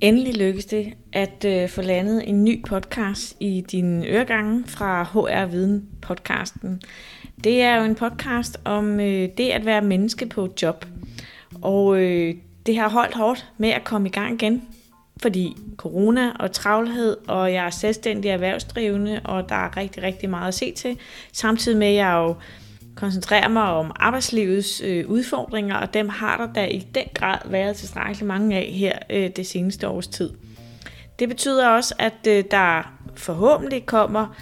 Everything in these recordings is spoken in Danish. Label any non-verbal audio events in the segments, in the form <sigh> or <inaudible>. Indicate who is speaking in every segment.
Speaker 1: Endelig lykkedes det at øh, få landet en ny podcast i din øregange fra HR Viden podcasten. Det er jo en podcast om øh, det at være menneske på job. Og øh, det har holdt hårdt med at komme i gang igen, fordi corona og travlhed, og jeg er selvstændig erhvervsdrivende, og der er rigtig, rigtig meget at se til. Samtidig med, at jeg jo koncentrere mig om arbejdslivets øh, udfordringer, og dem har der da i den grad været tilstrækkeligt mange af her øh, det seneste års tid. Det betyder også, at øh, der forhåbentlig kommer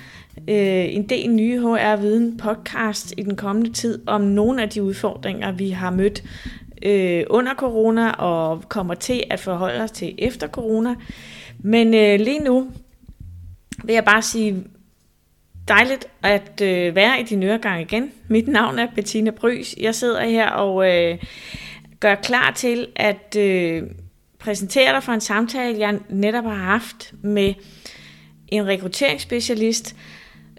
Speaker 1: øh, en del nye HR-viden podcast i den kommende tid om nogle af de udfordringer, vi har mødt øh, under corona og kommer til at forholde os til efter corona. Men øh, lige nu vil jeg bare sige dejligt at øh, være i din øregang igen. Mit navn er Bettina Brys. Jeg sidder her og øh, gør klar til at øh, præsentere dig for en samtale, jeg netop har haft med en rekrutteringsspecialist,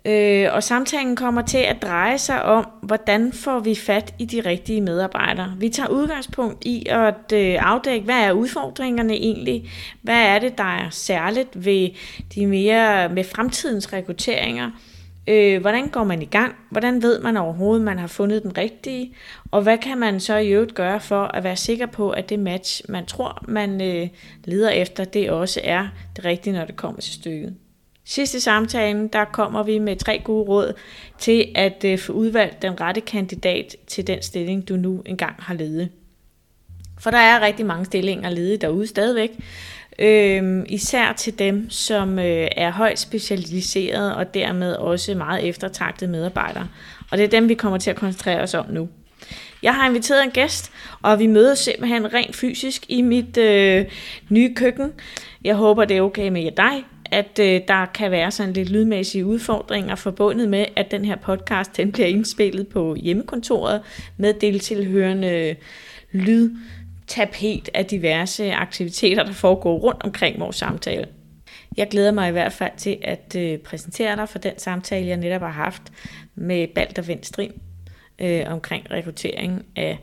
Speaker 1: Øh, og samtalen kommer til at dreje sig om, hvordan får vi fat i de rigtige medarbejdere. Vi tager udgangspunkt i at øh, afdække, hvad er udfordringerne egentlig? Hvad er det, der er særligt ved de mere med fremtidens rekrutteringer? Øh, hvordan går man i gang? Hvordan ved man overhovedet, man har fundet den rigtige? Og hvad kan man så i øvrigt gøre for at være sikker på, at det match, man tror, man øh, leder efter, det også er det rigtige, når det kommer til stykket? Sidst i samtalen, der kommer vi med tre gode råd til at øh, få udvalgt den rette kandidat til den stilling, du nu engang har ledet. For der er rigtig mange stillinger ledige derude stadigvæk, øh, især til dem, som øh, er højt specialiserede og dermed også meget eftertragtede medarbejdere. Og det er dem, vi kommer til at koncentrere os om nu. Jeg har inviteret en gæst, og vi mødes simpelthen rent fysisk i mit øh, nye køkken. Jeg håber, det er okay med dig, at øh, der kan være sådan lidt lydmæssige udfordringer forbundet med, at den her podcast den bliver indspillet på hjemmekontoret med deltilhørende øh, lyd tapet af diverse aktiviteter, der foregår rundt omkring vores samtale. Jeg glæder mig i hvert fald til at øh, præsentere dig for den samtale, jeg netop har haft med Balder Vindstrim øh, omkring rekruttering af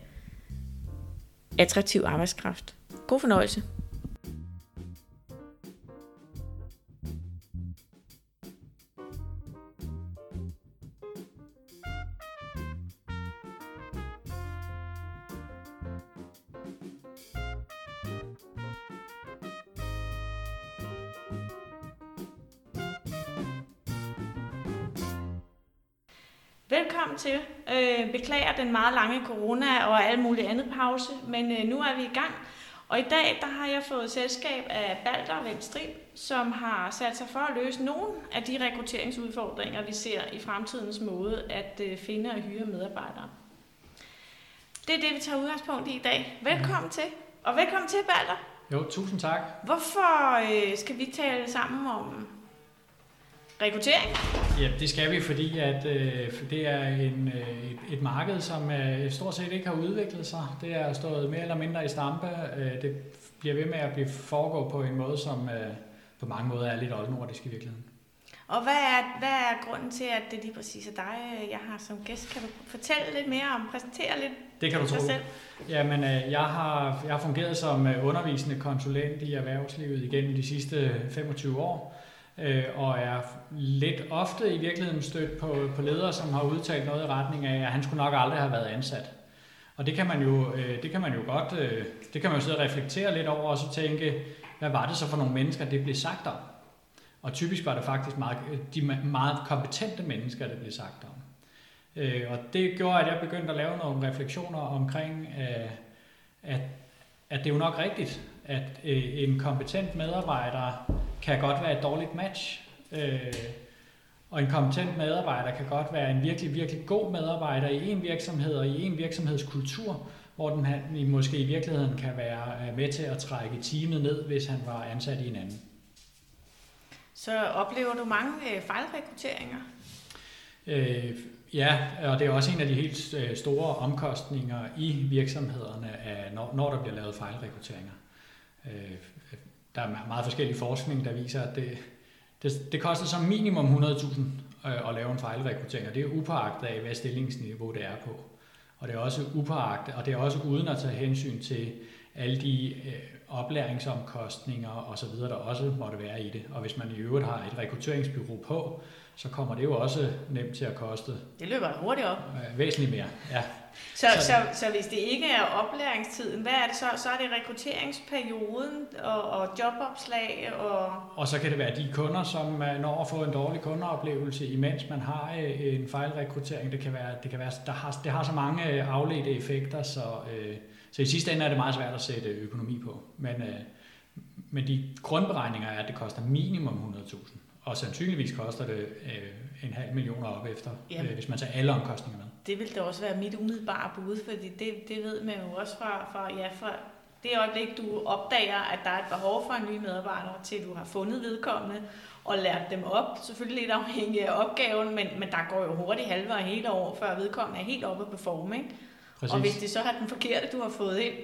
Speaker 1: attraktiv arbejdskraft. God fornøjelse. Velkommen til. Øh, beklager den meget lange corona og alle mulige andet pause, men øh, nu er vi i gang. Og i dag der har jeg fået selskab af Balder Vendstrip, som har sat sig for at løse nogle af de rekrutteringsudfordringer, vi ser i fremtidens måde at øh, finde og hyre medarbejdere. Det er det, vi tager udgangspunkt i i dag. Velkommen til. Og velkommen til, Balder.
Speaker 2: Jo, tusind tak.
Speaker 1: Hvorfor øh, skal vi tale sammen om rekruttering?
Speaker 2: Ja, det skal vi, fordi at, øh, det er en, øh, et, et marked, som øh, stort set ikke har udviklet sig. Det er stået mere eller mindre i stampe. Øh, det bliver ved med at blive foregå på en måde, som øh, på mange måder er lidt oldnordisk i virkeligheden.
Speaker 1: Og hvad er, hvad er grunden til, at det lige præcis er dig, jeg har som gæst? Kan du fortælle lidt mere om, præsentere lidt
Speaker 2: Det kan du tro.
Speaker 1: selv?
Speaker 2: Jamen, øh, jeg har, jeg har fungeret som øh, undervisende konsulent i erhvervslivet igennem de sidste 25 år øh, og er lidt ofte i virkeligheden stødt på, på ledere, som har udtalt noget i retning af, at han skulle nok aldrig have været ansat. Og det kan man jo, øh, det kan man jo godt, øh, det kan man jo sidde og reflektere lidt over, og så tænke, hvad var det så for nogle mennesker, det blev sagt om? Og typisk var det faktisk meget, de meget kompetente mennesker, det blev sagt om. Øh, og det gjorde, at jeg begyndte at lave nogle refleksioner omkring, øh, at, at det er jo nok rigtigt, at øh, en kompetent medarbejder kan godt være et dårligt match. Øh, og en kompetent medarbejder kan godt være en virkelig, virkelig god medarbejder i en virksomhed og i en virksomhedskultur, hvor den han måske i virkeligheden kan være øh, med til at trække teamet ned, hvis han var ansat i en anden.
Speaker 1: Så oplever du mange øh, fejlrekrutteringer?
Speaker 2: Øh, ja, og det er også en af de helt øh, store omkostninger i virksomhederne, når, når der bliver lavet fejlrekrutteringer. Øh, der er meget forskellig forskning, der viser, at det, det, det koster som minimum 100.000 øh, at lave en fejlrekruttering, og det er upåagtet af, hvad stillingsniveau det er på. Og det er også upåagtet, og det er også uden at tage hensyn til alle de øh, oplæringsomkostninger osv., der også måtte være i det. Og hvis man i øvrigt har et rekrutteringsbyrå på, så kommer det jo også nemt til at koste.
Speaker 1: Det løber hurtigt op.
Speaker 2: Øh, væsentligt mere, ja.
Speaker 1: Så, så, så, så hvis det ikke er oplæringstiden, hvad er det så? Så er det rekrutteringsperioden og, og jobopslag? Og...
Speaker 2: og så kan det være de kunder, som når at få en dårlig kundeoplevelse, imens man har øh, en fejlrekruttering. Det kan være, det kan være der har, det har så mange øh, afledte effekter, så, øh, så i sidste ende er det meget svært at sætte økonomi på. Men, øh, men de grundberegninger er, at det koster minimum 100.000. Og sandsynligvis koster det øh, en halv million op efter, øh, hvis man tager alle omkostninger med.
Speaker 1: Det vil da også være mit umiddelbare bud, fordi det, det ved man jo også fra, fra, ja, fra det øjeblik, du opdager, at der er et behov for en ny medarbejder, til du har fundet vedkommende og lært dem op. Selvfølgelig lidt afhængig af opgaven, men, men der går jo hurtigt halve og hele år, før vedkommende er helt oppe på form. Ikke? Præcis. Og hvis det så har den forkerte, du har fået ind,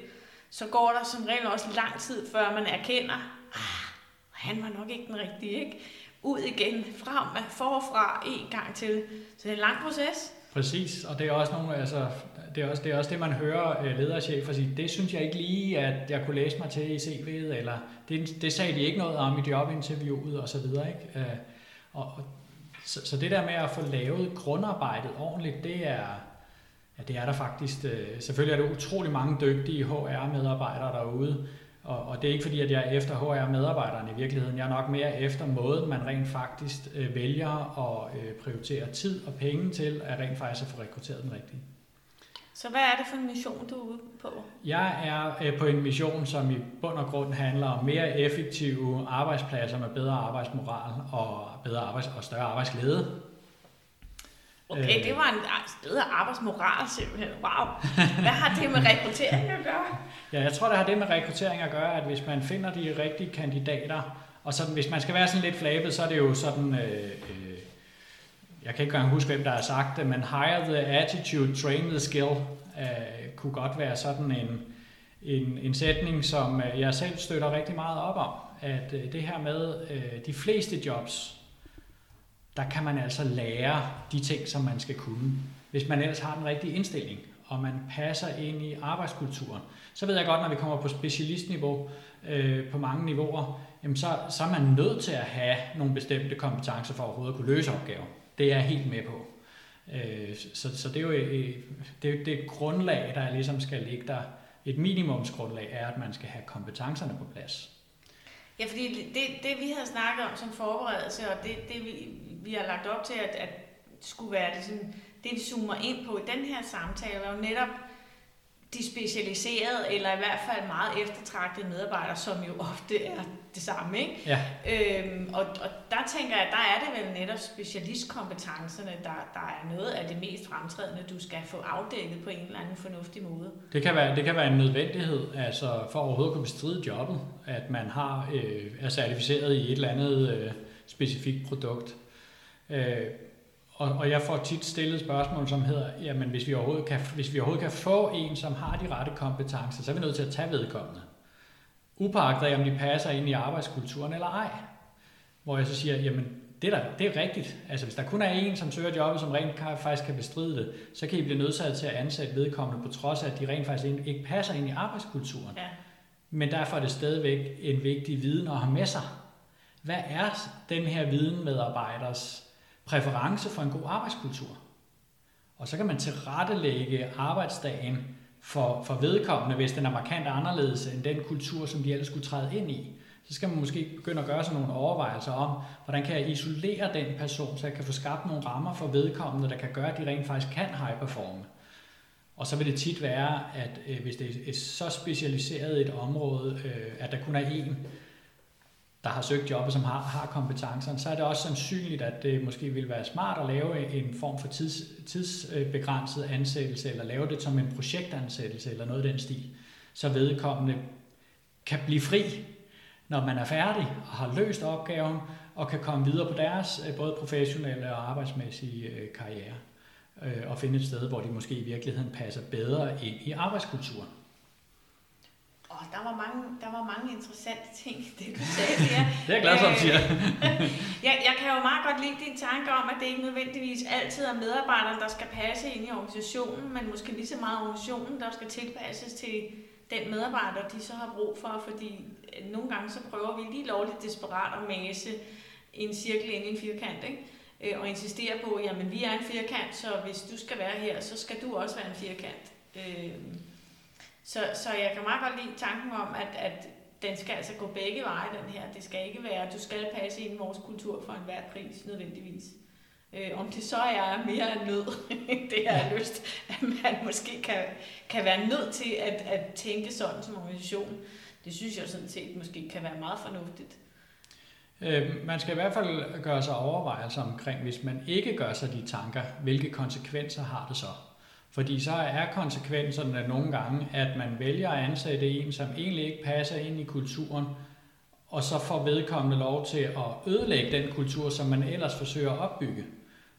Speaker 1: så går der som regel også lang tid, før man erkender, ah, han var nok ikke den rigtige. Ikke? ud igen, frem, forfra, en gang til. Så det er en lang proces.
Speaker 2: Præcis, og det er også nogle, altså, det er også, det er også det, man hører øh, lederchefer sige, det synes jeg ikke lige, at jeg kunne læse mig til i CV'et, eller det, det sagde de ikke noget om i jobinterviewet og så videre. Ikke? Øh, og, og, så, så det der med at få lavet grundarbejdet ordentligt, det er, ja, det er der faktisk. Øh, selvfølgelig er der utrolig mange dygtige HR-medarbejdere derude, og, og det er ikke fordi, at jeg er efter HR-medarbejderne i virkeligheden. Jeg er nok mere efter måden, man rent faktisk øh, vælger at øh, prioritere tid og penge til, at rent faktisk at få rekrutteret den rigtige.
Speaker 1: Så hvad er det for en mission, du er ude på?
Speaker 2: Jeg er øh, på en mission, som i bund og grund handler om mere effektive arbejdspladser med bedre arbejdsmoral og bedre arbejds- og større arbejdsglæde.
Speaker 1: Okay, øh, det var en bedre arbejdsmoral simpelthen. Wow. Hvad har det med rekruttering at gøre?
Speaker 2: Ja, jeg tror, det har det med rekruttering at gøre, at hvis man finder de rigtige kandidater, og sådan, hvis man skal være sådan lidt flabet, så er det jo sådan, øh, øh, jeg kan ikke engang huske, hvem der har sagt det, men hire the attitude, train the skill, øh, kunne godt være sådan en, en, en sætning, som øh, jeg selv støtter rigtig meget op om. At øh, det her med øh, de fleste jobs, der kan man altså lære de ting, som man skal kunne, hvis man ellers har den rigtige indstilling, og man passer ind i arbejdskulturen. Så ved jeg godt, når vi kommer på specialistniveau, øh, på mange niveauer, jamen så, så er man nødt til at have nogle bestemte kompetencer for overhovedet at kunne løse opgaver. Det er jeg helt med på. Øh, så, så det er jo et, det, er det grundlag, der ligesom skal ligge der. Et minimumsgrundlag er, at man skal have kompetencerne på plads.
Speaker 1: Ja, fordi det, det vi havde snakket om som forberedelse, og det, det vi, vi har lagt op til, at, at skulle være det, sådan, det, vi zoomer ind på i den her samtale, er jo netop de specialiserede, eller i hvert fald meget eftertragtede medarbejdere, som jo ofte er det samme. Ikke? Ja. Øhm, og, og der tænker jeg, der er det vel netop specialistkompetencerne, der, der er noget af det mest fremtrædende, du skal få afdækket på en eller anden fornuftig måde.
Speaker 2: Det kan være, det kan være en nødvendighed, altså for overhovedet at kunne bestride jobbet, at man har øh, er certificeret i et eller andet øh, specifikt produkt. Øh, og, og jeg får tit stillet spørgsmål, som hedder, jamen hvis vi, overhovedet kan, hvis vi overhovedet kan få en, som har de rette kompetencer, så er vi nødt til at tage vedkommende. Upagtet af, om de passer ind i arbejdskulturen eller ej. Hvor jeg så siger, jamen det er, der, det er rigtigt. Altså hvis der kun er en, som søger jobbet, som rent faktisk kan bestride det, så kan I blive nødsaget til at ansætte vedkommende, på trods af, at de rent faktisk ikke passer ind i arbejdskulturen. Ja. Men derfor er det stadigvæk en vigtig viden at have med sig. Hvad er den her viden medarbejders præference for en god arbejdskultur. Og så kan man tilrettelægge arbejdsdagen for, for vedkommende, hvis den er markant anderledes end den kultur, som de ellers skulle træde ind i. Så skal man måske begynde at gøre sig nogle overvejelser om, hvordan kan jeg isolere den person, så jeg kan få skabt nogle rammer for vedkommende, der kan gøre, at de rent faktisk kan high performe. Og så vil det tit være, at øh, hvis det er så specialiseret et område, øh, at der kun er én der har søgt jobbet, som har, har kompetencerne, så er det også sandsynligt, at det måske vil være smart at lave en form for tids, tidsbegrænset ansættelse, eller lave det som en projektansættelse, eller noget i den stil, så vedkommende kan blive fri, når man er færdig og har løst opgaven, og kan komme videre på deres øh, både professionelle og arbejdsmæssige øh, karriere, øh, og finde et sted, hvor de måske i virkeligheden passer bedre ind i arbejdskulturen
Speaker 1: oh, der, var mange, der var mange interessante ting, det du sagde der. <laughs>
Speaker 2: det er jeg glad for, at siger. <laughs>
Speaker 1: jeg, jeg kan jo meget godt lide din tanke om, at det ikke nødvendigvis altid er medarbejderen, der skal passe ind i organisationen, men måske lige så meget organisationen, der skal tilpasses til, den medarbejder, de så har brug for, fordi øh, nogle gange så prøver vi lige lovligt desperat at mase en cirkel ind i en firkant, ikke? Øh, og insistere på, jamen vi er en firkant, så hvis du skal være her, så skal du også være en firkant. Øh, så, så jeg kan meget godt lide tanken om, at, at den skal altså gå begge veje, den her. Det skal ikke være, at du skal passe ind i vores kultur for enhver pris, nødvendigvis. Øh, om det så er mere end nød, <laughs> det har jeg lyst, at man måske kan, kan være nødt til at, at tænke sådan som organisation. Det synes jeg sådan set måske kan være meget fornuftigt.
Speaker 2: Øh, man skal i hvert fald gøre sig overvejelser omkring, hvis man ikke gør sig de tanker, hvilke konsekvenser har det så? Fordi så er konsekvenserne nogle gange, at man vælger at ansætte en, som egentlig ikke passer ind i kulturen, og så får vedkommende lov til at ødelægge den kultur, som man ellers forsøger at opbygge.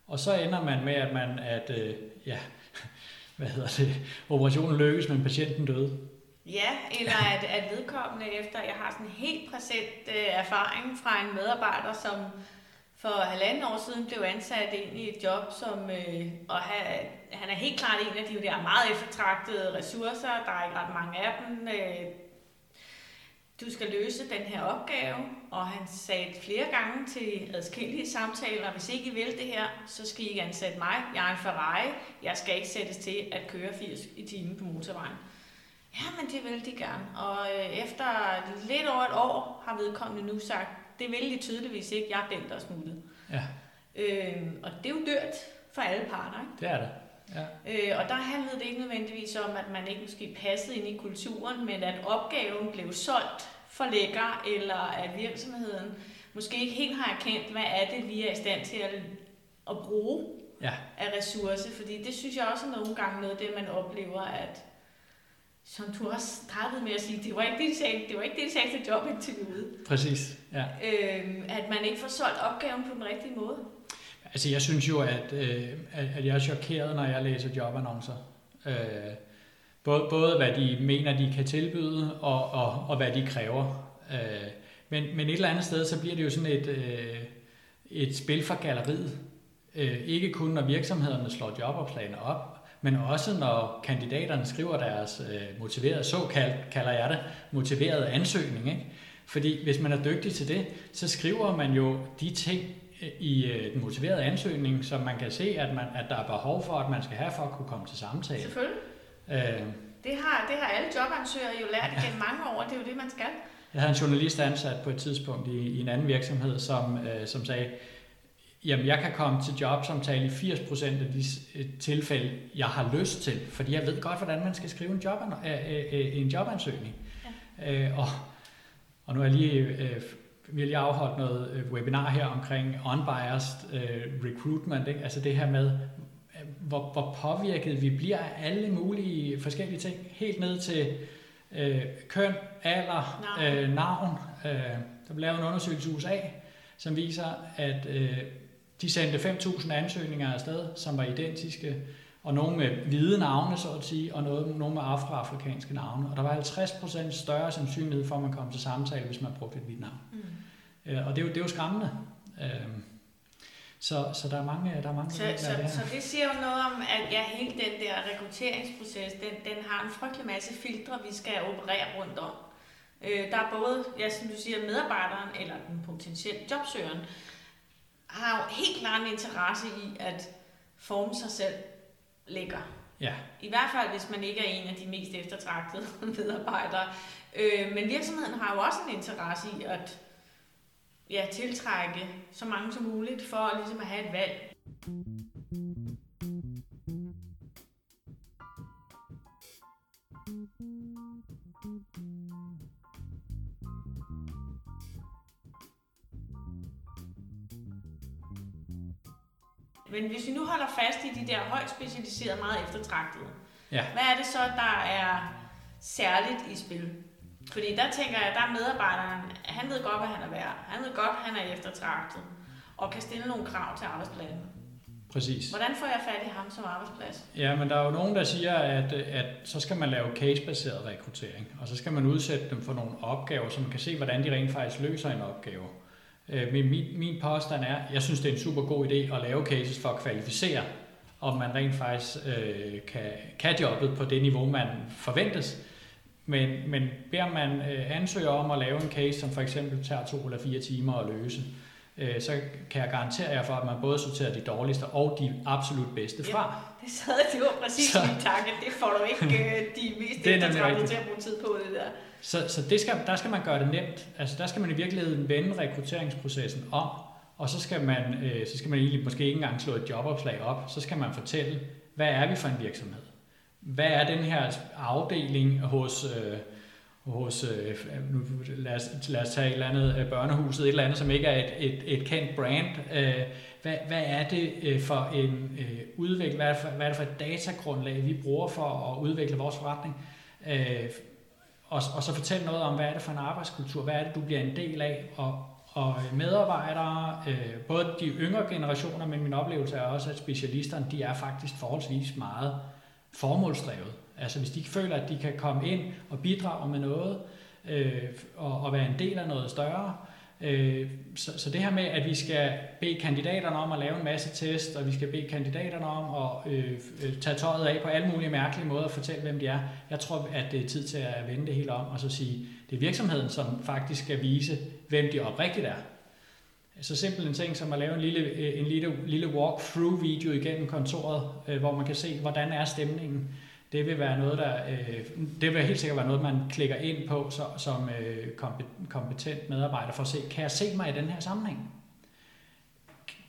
Speaker 2: Og så ender man med, at man, at, øh, ja, <laughs> hvad hedder det, operationen lykkes, men patienten døde.
Speaker 1: Ja, eller at, at vedkommende efter, jeg har sådan en helt præsent øh, erfaring fra en medarbejder, som for halvanden år siden blev ansat ind i et job, som, øh, og han, han er helt klart en af de der meget eftertragtede ressourcer. Der er ikke ret mange af dem. Øh, du skal løse den her opgave, og han sagde flere gange til adskillige samtaler, hvis ikke I vil det her, så skal I ikke ansætte mig. Jeg er en Ferrari. Jeg skal ikke sættes til at køre 80 i timen på motorvejen. Ja, men det vil de gerne. Og øh, efter lidt over et år har vedkommende nu sagt, det vil de tydeligvis ikke. Jeg er den, der er smuttet.
Speaker 2: Ja.
Speaker 1: Øh, og det er jo dyrt for alle parter. Ikke?
Speaker 2: Det er det. Ja.
Speaker 1: Øh, og der handlede det ikke nødvendigvis om, at man ikke måske passede ind i kulturen, men at opgaven blev solgt for lækker, eller at virksomheden måske ikke helt har erkendt, hvad er det, vi er i stand til at, at bruge
Speaker 2: ja.
Speaker 1: af ressourcer. Fordi det synes jeg også er nogle gange noget det, man oplever, at som du også startede med at sige, det var ikke det, de sagde, det var ikke det, de sagde til jobinterviewet.
Speaker 2: Præcis, ja.
Speaker 1: Øh, at man ikke får solgt opgaven på den rigtige måde.
Speaker 2: Altså jeg synes jo, at, øh, at jeg er chokeret, når jeg læser jobannoncer. Øh, både, både hvad de mener, de kan tilbyde, og, og, og hvad de kræver. Øh, men, men et eller andet sted, så bliver det jo sådan et, øh, et spil for galleriet. Øh, ikke kun når virksomhederne slår jobopslagene op, men også når kandidaterne skriver deres øh, motiverede, såkaldt kalder jeg det, motiverede ansøgning. Ikke? Fordi hvis man er dygtig til det, så skriver man jo de ting øh, i øh, den motiverede ansøgning, som man kan se, at, man, at der er behov for, at man skal have for at kunne komme til samtale.
Speaker 1: Selvfølgelig. Øh, det, har, det har alle jobansøgere jo lært gennem <laughs> mange år, det er jo det, man skal.
Speaker 2: Jeg havde en journalist ansat på et tidspunkt i, i en anden virksomhed, som, øh, som sagde, Jamen, jeg kan komme til jobsamtale i 80% af de øh, tilfælde, jeg har lyst til, fordi jeg ved godt, hvordan man skal skrive en, job, en jobansøgning. Ja. og, og nu er jeg lige øh, vil jeg afholdt noget webinar her omkring unbiased recruitment, ikke? altså det her med, hvor, hvor påvirket vi bliver af alle mulige forskellige ting, helt ned til øh, køn, alder, navn. Øh, navn. Øh, der blev lavet en undersøgelse i USA, som viser, at øh, de sendte 5.000 ansøgninger afsted, som var identiske, og nogle med hvide navne, så at sige, og noget, nogle med afroafrikanske navne. Og der var 50% større sandsynlighed for, at man kom til samtale, hvis man brugte et hvidt navn. Mm. Øh, og det er, jo, det er jo skræmmende. Øh, så, så der er mange, der er mange
Speaker 1: så, så, der. så det siger jo noget om, at ja, hele den der rekrutteringsproces, den, den har en frygtelig masse filtre, vi skal operere rundt om. Øh, der er både, ja, som du siger, medarbejderen eller den potentielle jobsøgeren, har jo helt klart en interesse i at forme sig selv lækker.
Speaker 2: Ja.
Speaker 1: I hvert fald, hvis man ikke er en af de mest eftertragtede <laughs> medarbejdere. Øh, men virksomheden har jo også en interesse i at ja, tiltrække så mange som muligt for ligesom at have et valg. Men hvis vi nu holder fast i de der højt specialiserede, meget eftertragtede,
Speaker 2: ja.
Speaker 1: hvad er det så, der er særligt i spil? Fordi der tænker jeg, der er medarbejderen, han ved godt, hvad han er værd. Han ved godt, han er eftertragtet og kan stille nogle krav til arbejdspladsen.
Speaker 2: Præcis.
Speaker 1: Hvordan får jeg fat i ham som arbejdsplads?
Speaker 2: Ja, men der er jo nogen, der siger, at, at så skal man lave case-baseret rekruttering, og så skal man udsætte dem for nogle opgaver, så man kan se, hvordan de rent faktisk løser en opgave. Øh, men min, min påstand er, jeg synes, det er en super god idé at lave cases for at kvalificere, om man rent faktisk øh, kan, kan jobbet på det niveau, man forventes. Men, men beder man øh, ansøger om at lave en case, som for eksempel tager to eller fire timer at løse, øh, så kan jeg garantere jer for, at man både sorterer de dårligste og de absolut bedste fra.
Speaker 1: Ja, det sad det var præcis så, min tanke. Det får du ikke øh, de <laughs> mest eftertragtede til at bruge tid på det der.
Speaker 2: Så, så det skal, der skal man gøre det nemt. Altså der skal man i virkeligheden vende rekrutteringsprocessen om, og så skal man, øh, så skal man egentlig måske ikke engang slå et jobopslag op. Så skal man fortælle, hvad er vi for en virksomhed? Hvad er den her afdeling hos, øh, hos øh, øh, nu, lad, os, lad os tage et eller andet øh, børnehuset, et eller andet, som ikke er et, et, et kendt brand. Øh, hvad, hvad er det øh, for en øh, udvikling, hvad er, for, hvad er det for et datagrundlag, vi bruger for at udvikle vores forretning? Øh, og, og så fortæl noget om, hvad er det for en arbejdskultur, hvad er det, du bliver en del af, og, og medarbejdere, øh, både de yngre generationer, men min oplevelse er også, at specialisterne, de er faktisk forholdsvis meget formålsdrevet. Altså hvis de føler, at de kan komme ind og bidrage med noget, øh, og, og være en del af noget større, øh, så, så det her med, at vi skal bede kandidaterne om at lave en masse test, og vi skal bede kandidaterne om at øh, øh tage tøjet af på alle mulige mærkelige måder og fortælle, hvem de er, jeg tror, at det er tid til at vende det hele om, og så sige, det er virksomheden, som faktisk skal vise, hvem de oprigtigt er. Så simpel en ting som at lave en lille, øh, en lille, lille walk-through-video igennem kontoret, øh, hvor man kan se, hvordan er stemningen. Det vil være noget, der, øh, det vil helt sikkert være noget, man klikker ind på så, som øh, kompetent medarbejder for at se, kan jeg se mig i den her sammenhæng?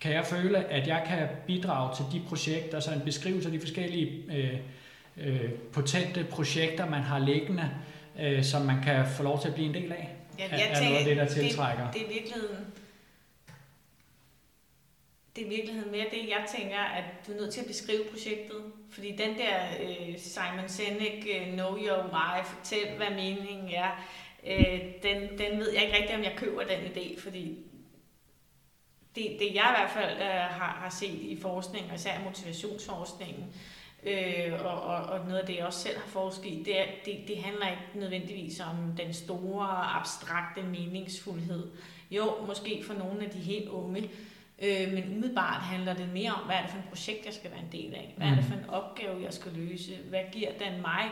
Speaker 2: Kan jeg føle, at jeg kan bidrage til de projekter, så en beskrivelse af de forskellige øh, øh, potente projekter, man har liggende, øh, som man kan få lov til at blive en del af?
Speaker 1: Ja, jeg er, tænker, noget af det, der tiltrækker? Det, det er virkeligheden det er i virkeligheden mere det, jeg tænker, at du er nødt til at beskrive projektet. Fordi den der øh, Simon Sinek, øh, Know Your Why, fortæl hvad meningen er, øh, den, den ved jeg ikke rigtigt, om jeg køber den idé, fordi det, det jeg i hvert fald øh, har, har set i forskning, og især motivationsforskningen, øh, og, og, og noget af det, jeg også selv har forsket i, det, er, det, det handler ikke nødvendigvis om den store, abstrakte meningsfuldhed. Jo, måske for nogle af de helt unge, Øh, men umiddelbart handler det mere om, hvad er det for et projekt, jeg skal være en del af? Hvad er det for en opgave, jeg skal løse? Hvad giver den mig?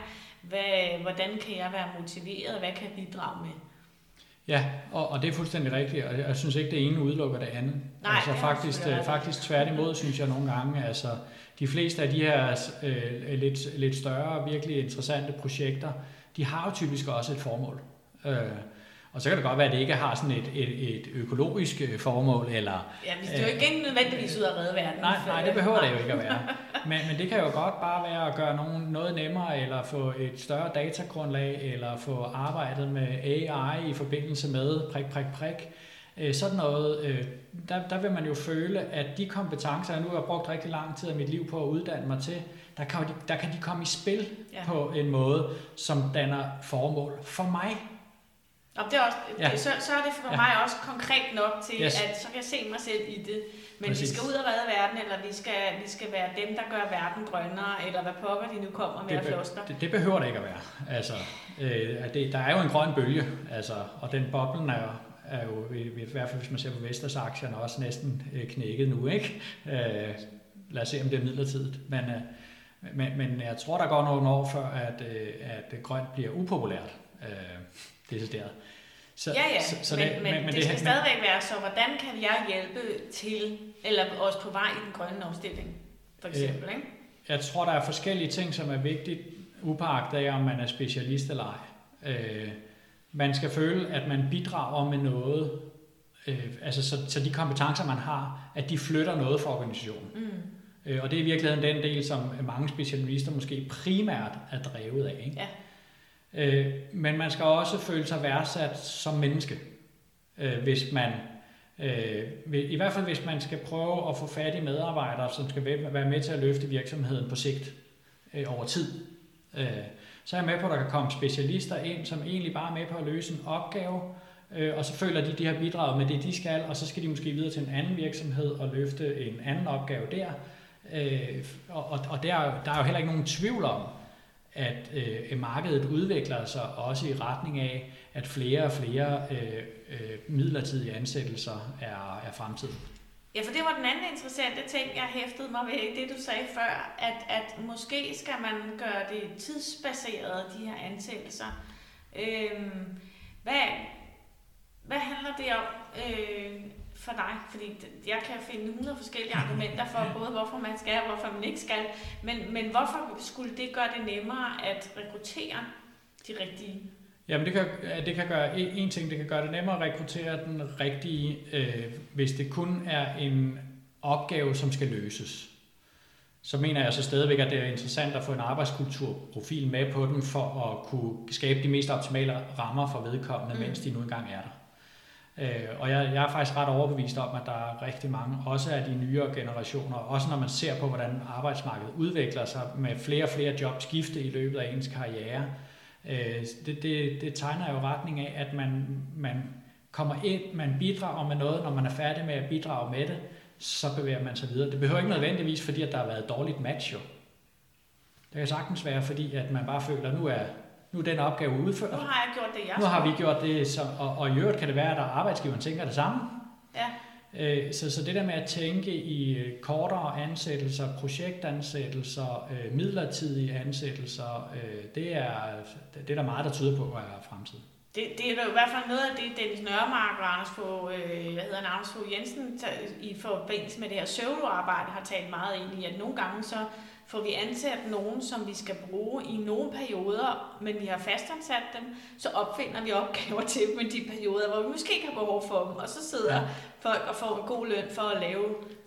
Speaker 1: Hvad, hvordan kan jeg være motiveret? Hvad kan jeg bidrage med?
Speaker 2: Ja, og, og det er fuldstændig rigtigt, og jeg synes ikke, det ene udelukker det andet.
Speaker 1: Nej,
Speaker 2: altså faktisk, øh, faktisk tværtimod, synes jeg nogle gange, altså de fleste af de her øh, lidt, lidt større, virkelig interessante projekter, de har jo typisk også et formål. Øh, og så kan det godt være, at det ikke har sådan et, et, et økologisk øh, formål. Eller,
Speaker 1: ja, hvis det jo ikke øh, nødvendigvis ud at redde verden.
Speaker 2: Nej, nej, det behøver det jo ikke at være. <laughs> Men, men det kan jo godt bare være at gøre nogen, noget nemmere, eller få et større datagrundlag, eller få arbejdet med AI i forbindelse med prik, prik, prik. Øh, sådan noget, øh, der, der vil man jo føle, at de kompetencer, jeg nu har brugt rigtig lang tid af mit liv på at uddanne mig til, der kan, de, der kan de komme i spil ja. på en måde, som danner formål for mig
Speaker 1: og det er også, ja. det, så, så er det for ja. mig også konkret nok til, yes. at så kan jeg se mig selv i det. Men Præcis. vi skal ud og redde verden, eller vi skal, vi skal være dem, der gør verden grønnere, eller hvad pokker de nu kommer med det, flosker.
Speaker 2: Det, det behøver det ikke at være. Altså, øh, det, der er jo en grøn bølge, altså, og den boblen er jo, er jo i, i hvert fald hvis man ser på Vestas-aktierne, også næsten øh, knækket nu. ikke. Øh, lad os se, om det er midlertidigt. Men, øh, men, men jeg tror, der går nogle år før, at, øh, at grønt bliver upopulært. Øh, decideret.
Speaker 1: Så, ja, ja, så, så men, det, men, men det, det skal men, stadigvæk være så, hvordan kan jeg hjælpe til, eller også på vej i den grønne omstilling, for øh, eksempel, øh, ikke?
Speaker 2: Jeg tror, der er forskellige ting, som er vigtigt, upagtet af, om man er specialist eller ej. Øh, man skal føle, at man bidrager med noget, øh, altså så, så de kompetencer, man har, at de flytter noget for organisationen. Mm. Øh, og det er i virkeligheden den del, som mange specialister måske primært er drevet af. Ikke?
Speaker 1: Ja.
Speaker 2: Øh, men man skal også føle sig værdsat som menneske, øh, hvis man øh, i hvert fald hvis man skal prøve at få fat i medarbejdere, som skal være med til at løfte virksomheden på sigt øh, over tid. Øh, så er jeg med på, at der kan komme specialister ind, som egentlig bare er med på at løse en opgave, øh, og så føler de, de har bidraget med det, de skal, og så skal de måske videre til en anden virksomhed og løfte en anden opgave der. og og der, der er jo heller ikke nogen tvivl om, at øh, markedet udvikler sig også i retning af, at flere og flere øh, øh, midlertidige ansættelser er, er fremtiden.
Speaker 1: Ja, for det var den anden interessante ting, jeg hæftede mig ved det, du sagde før, at, at måske skal man gøre det tidsbaseret, de her ansættelser. Øhm, hvad, hvad handler det om øh, for dig? Fordi jeg kan finde 100 forskellige argumenter for både hvorfor man skal og hvorfor man ikke skal. Men, men hvorfor skulle det gøre det nemmere at rekruttere de rigtige
Speaker 2: Jamen det kan, det kan gøre en, ting, det kan gøre det nemmere at rekruttere den rigtige, øh, hvis det kun er en opgave, som skal løses. Så mener jeg så stadigvæk, at det er interessant at få en arbejdskulturprofil med på den, for at kunne skabe de mest optimale rammer for vedkommende, mm. mens de nu engang er der. Øh, og jeg, jeg er faktisk ret overbevist om, at der er rigtig mange, også af de nyere generationer, også når man ser på, hvordan arbejdsmarkedet udvikler sig med flere og flere jobskifte i løbet af ens karriere, Øh, det, det, det tegner jo retning af, at man, man kommer ind, man bidrager med noget, når man er færdig med at bidrage med det, så bevæger man sig videre. Det behøver ikke nødvendigvis, fordi at der har været et dårligt match jo. Det kan sagtens være, fordi at man bare føler, at nu er, nu er den opgave udført. Nu
Speaker 1: har jeg gjort det, jeg
Speaker 2: Nu har vi gjort det, så, og, og i øvrigt kan det være, at der arbejdsgiveren tænker det samme.
Speaker 1: Ja.
Speaker 2: Øh, så, så det der med at tænke i øh, kortere ansættelser, projektansættelser, øh, midlertidige ansættelser, det er, det er der meget, der tyder på er fremtiden.
Speaker 1: Det, det er jo i hvert fald noget af det, Dennis Nørmark og Anders Fogh, øh, hvad hedder han, Anders Fogh Jensen i forbindelse med det her søvdearbejde har talt meget ind i, at nogle gange så får vi ansat nogen, som vi skal bruge i nogle perioder, men vi har fastansat dem, så opfinder vi opgaver <laughs> til dem i de perioder, hvor vi måske ikke har behov for dem, og så sidder ja. folk og får en god løn for at lave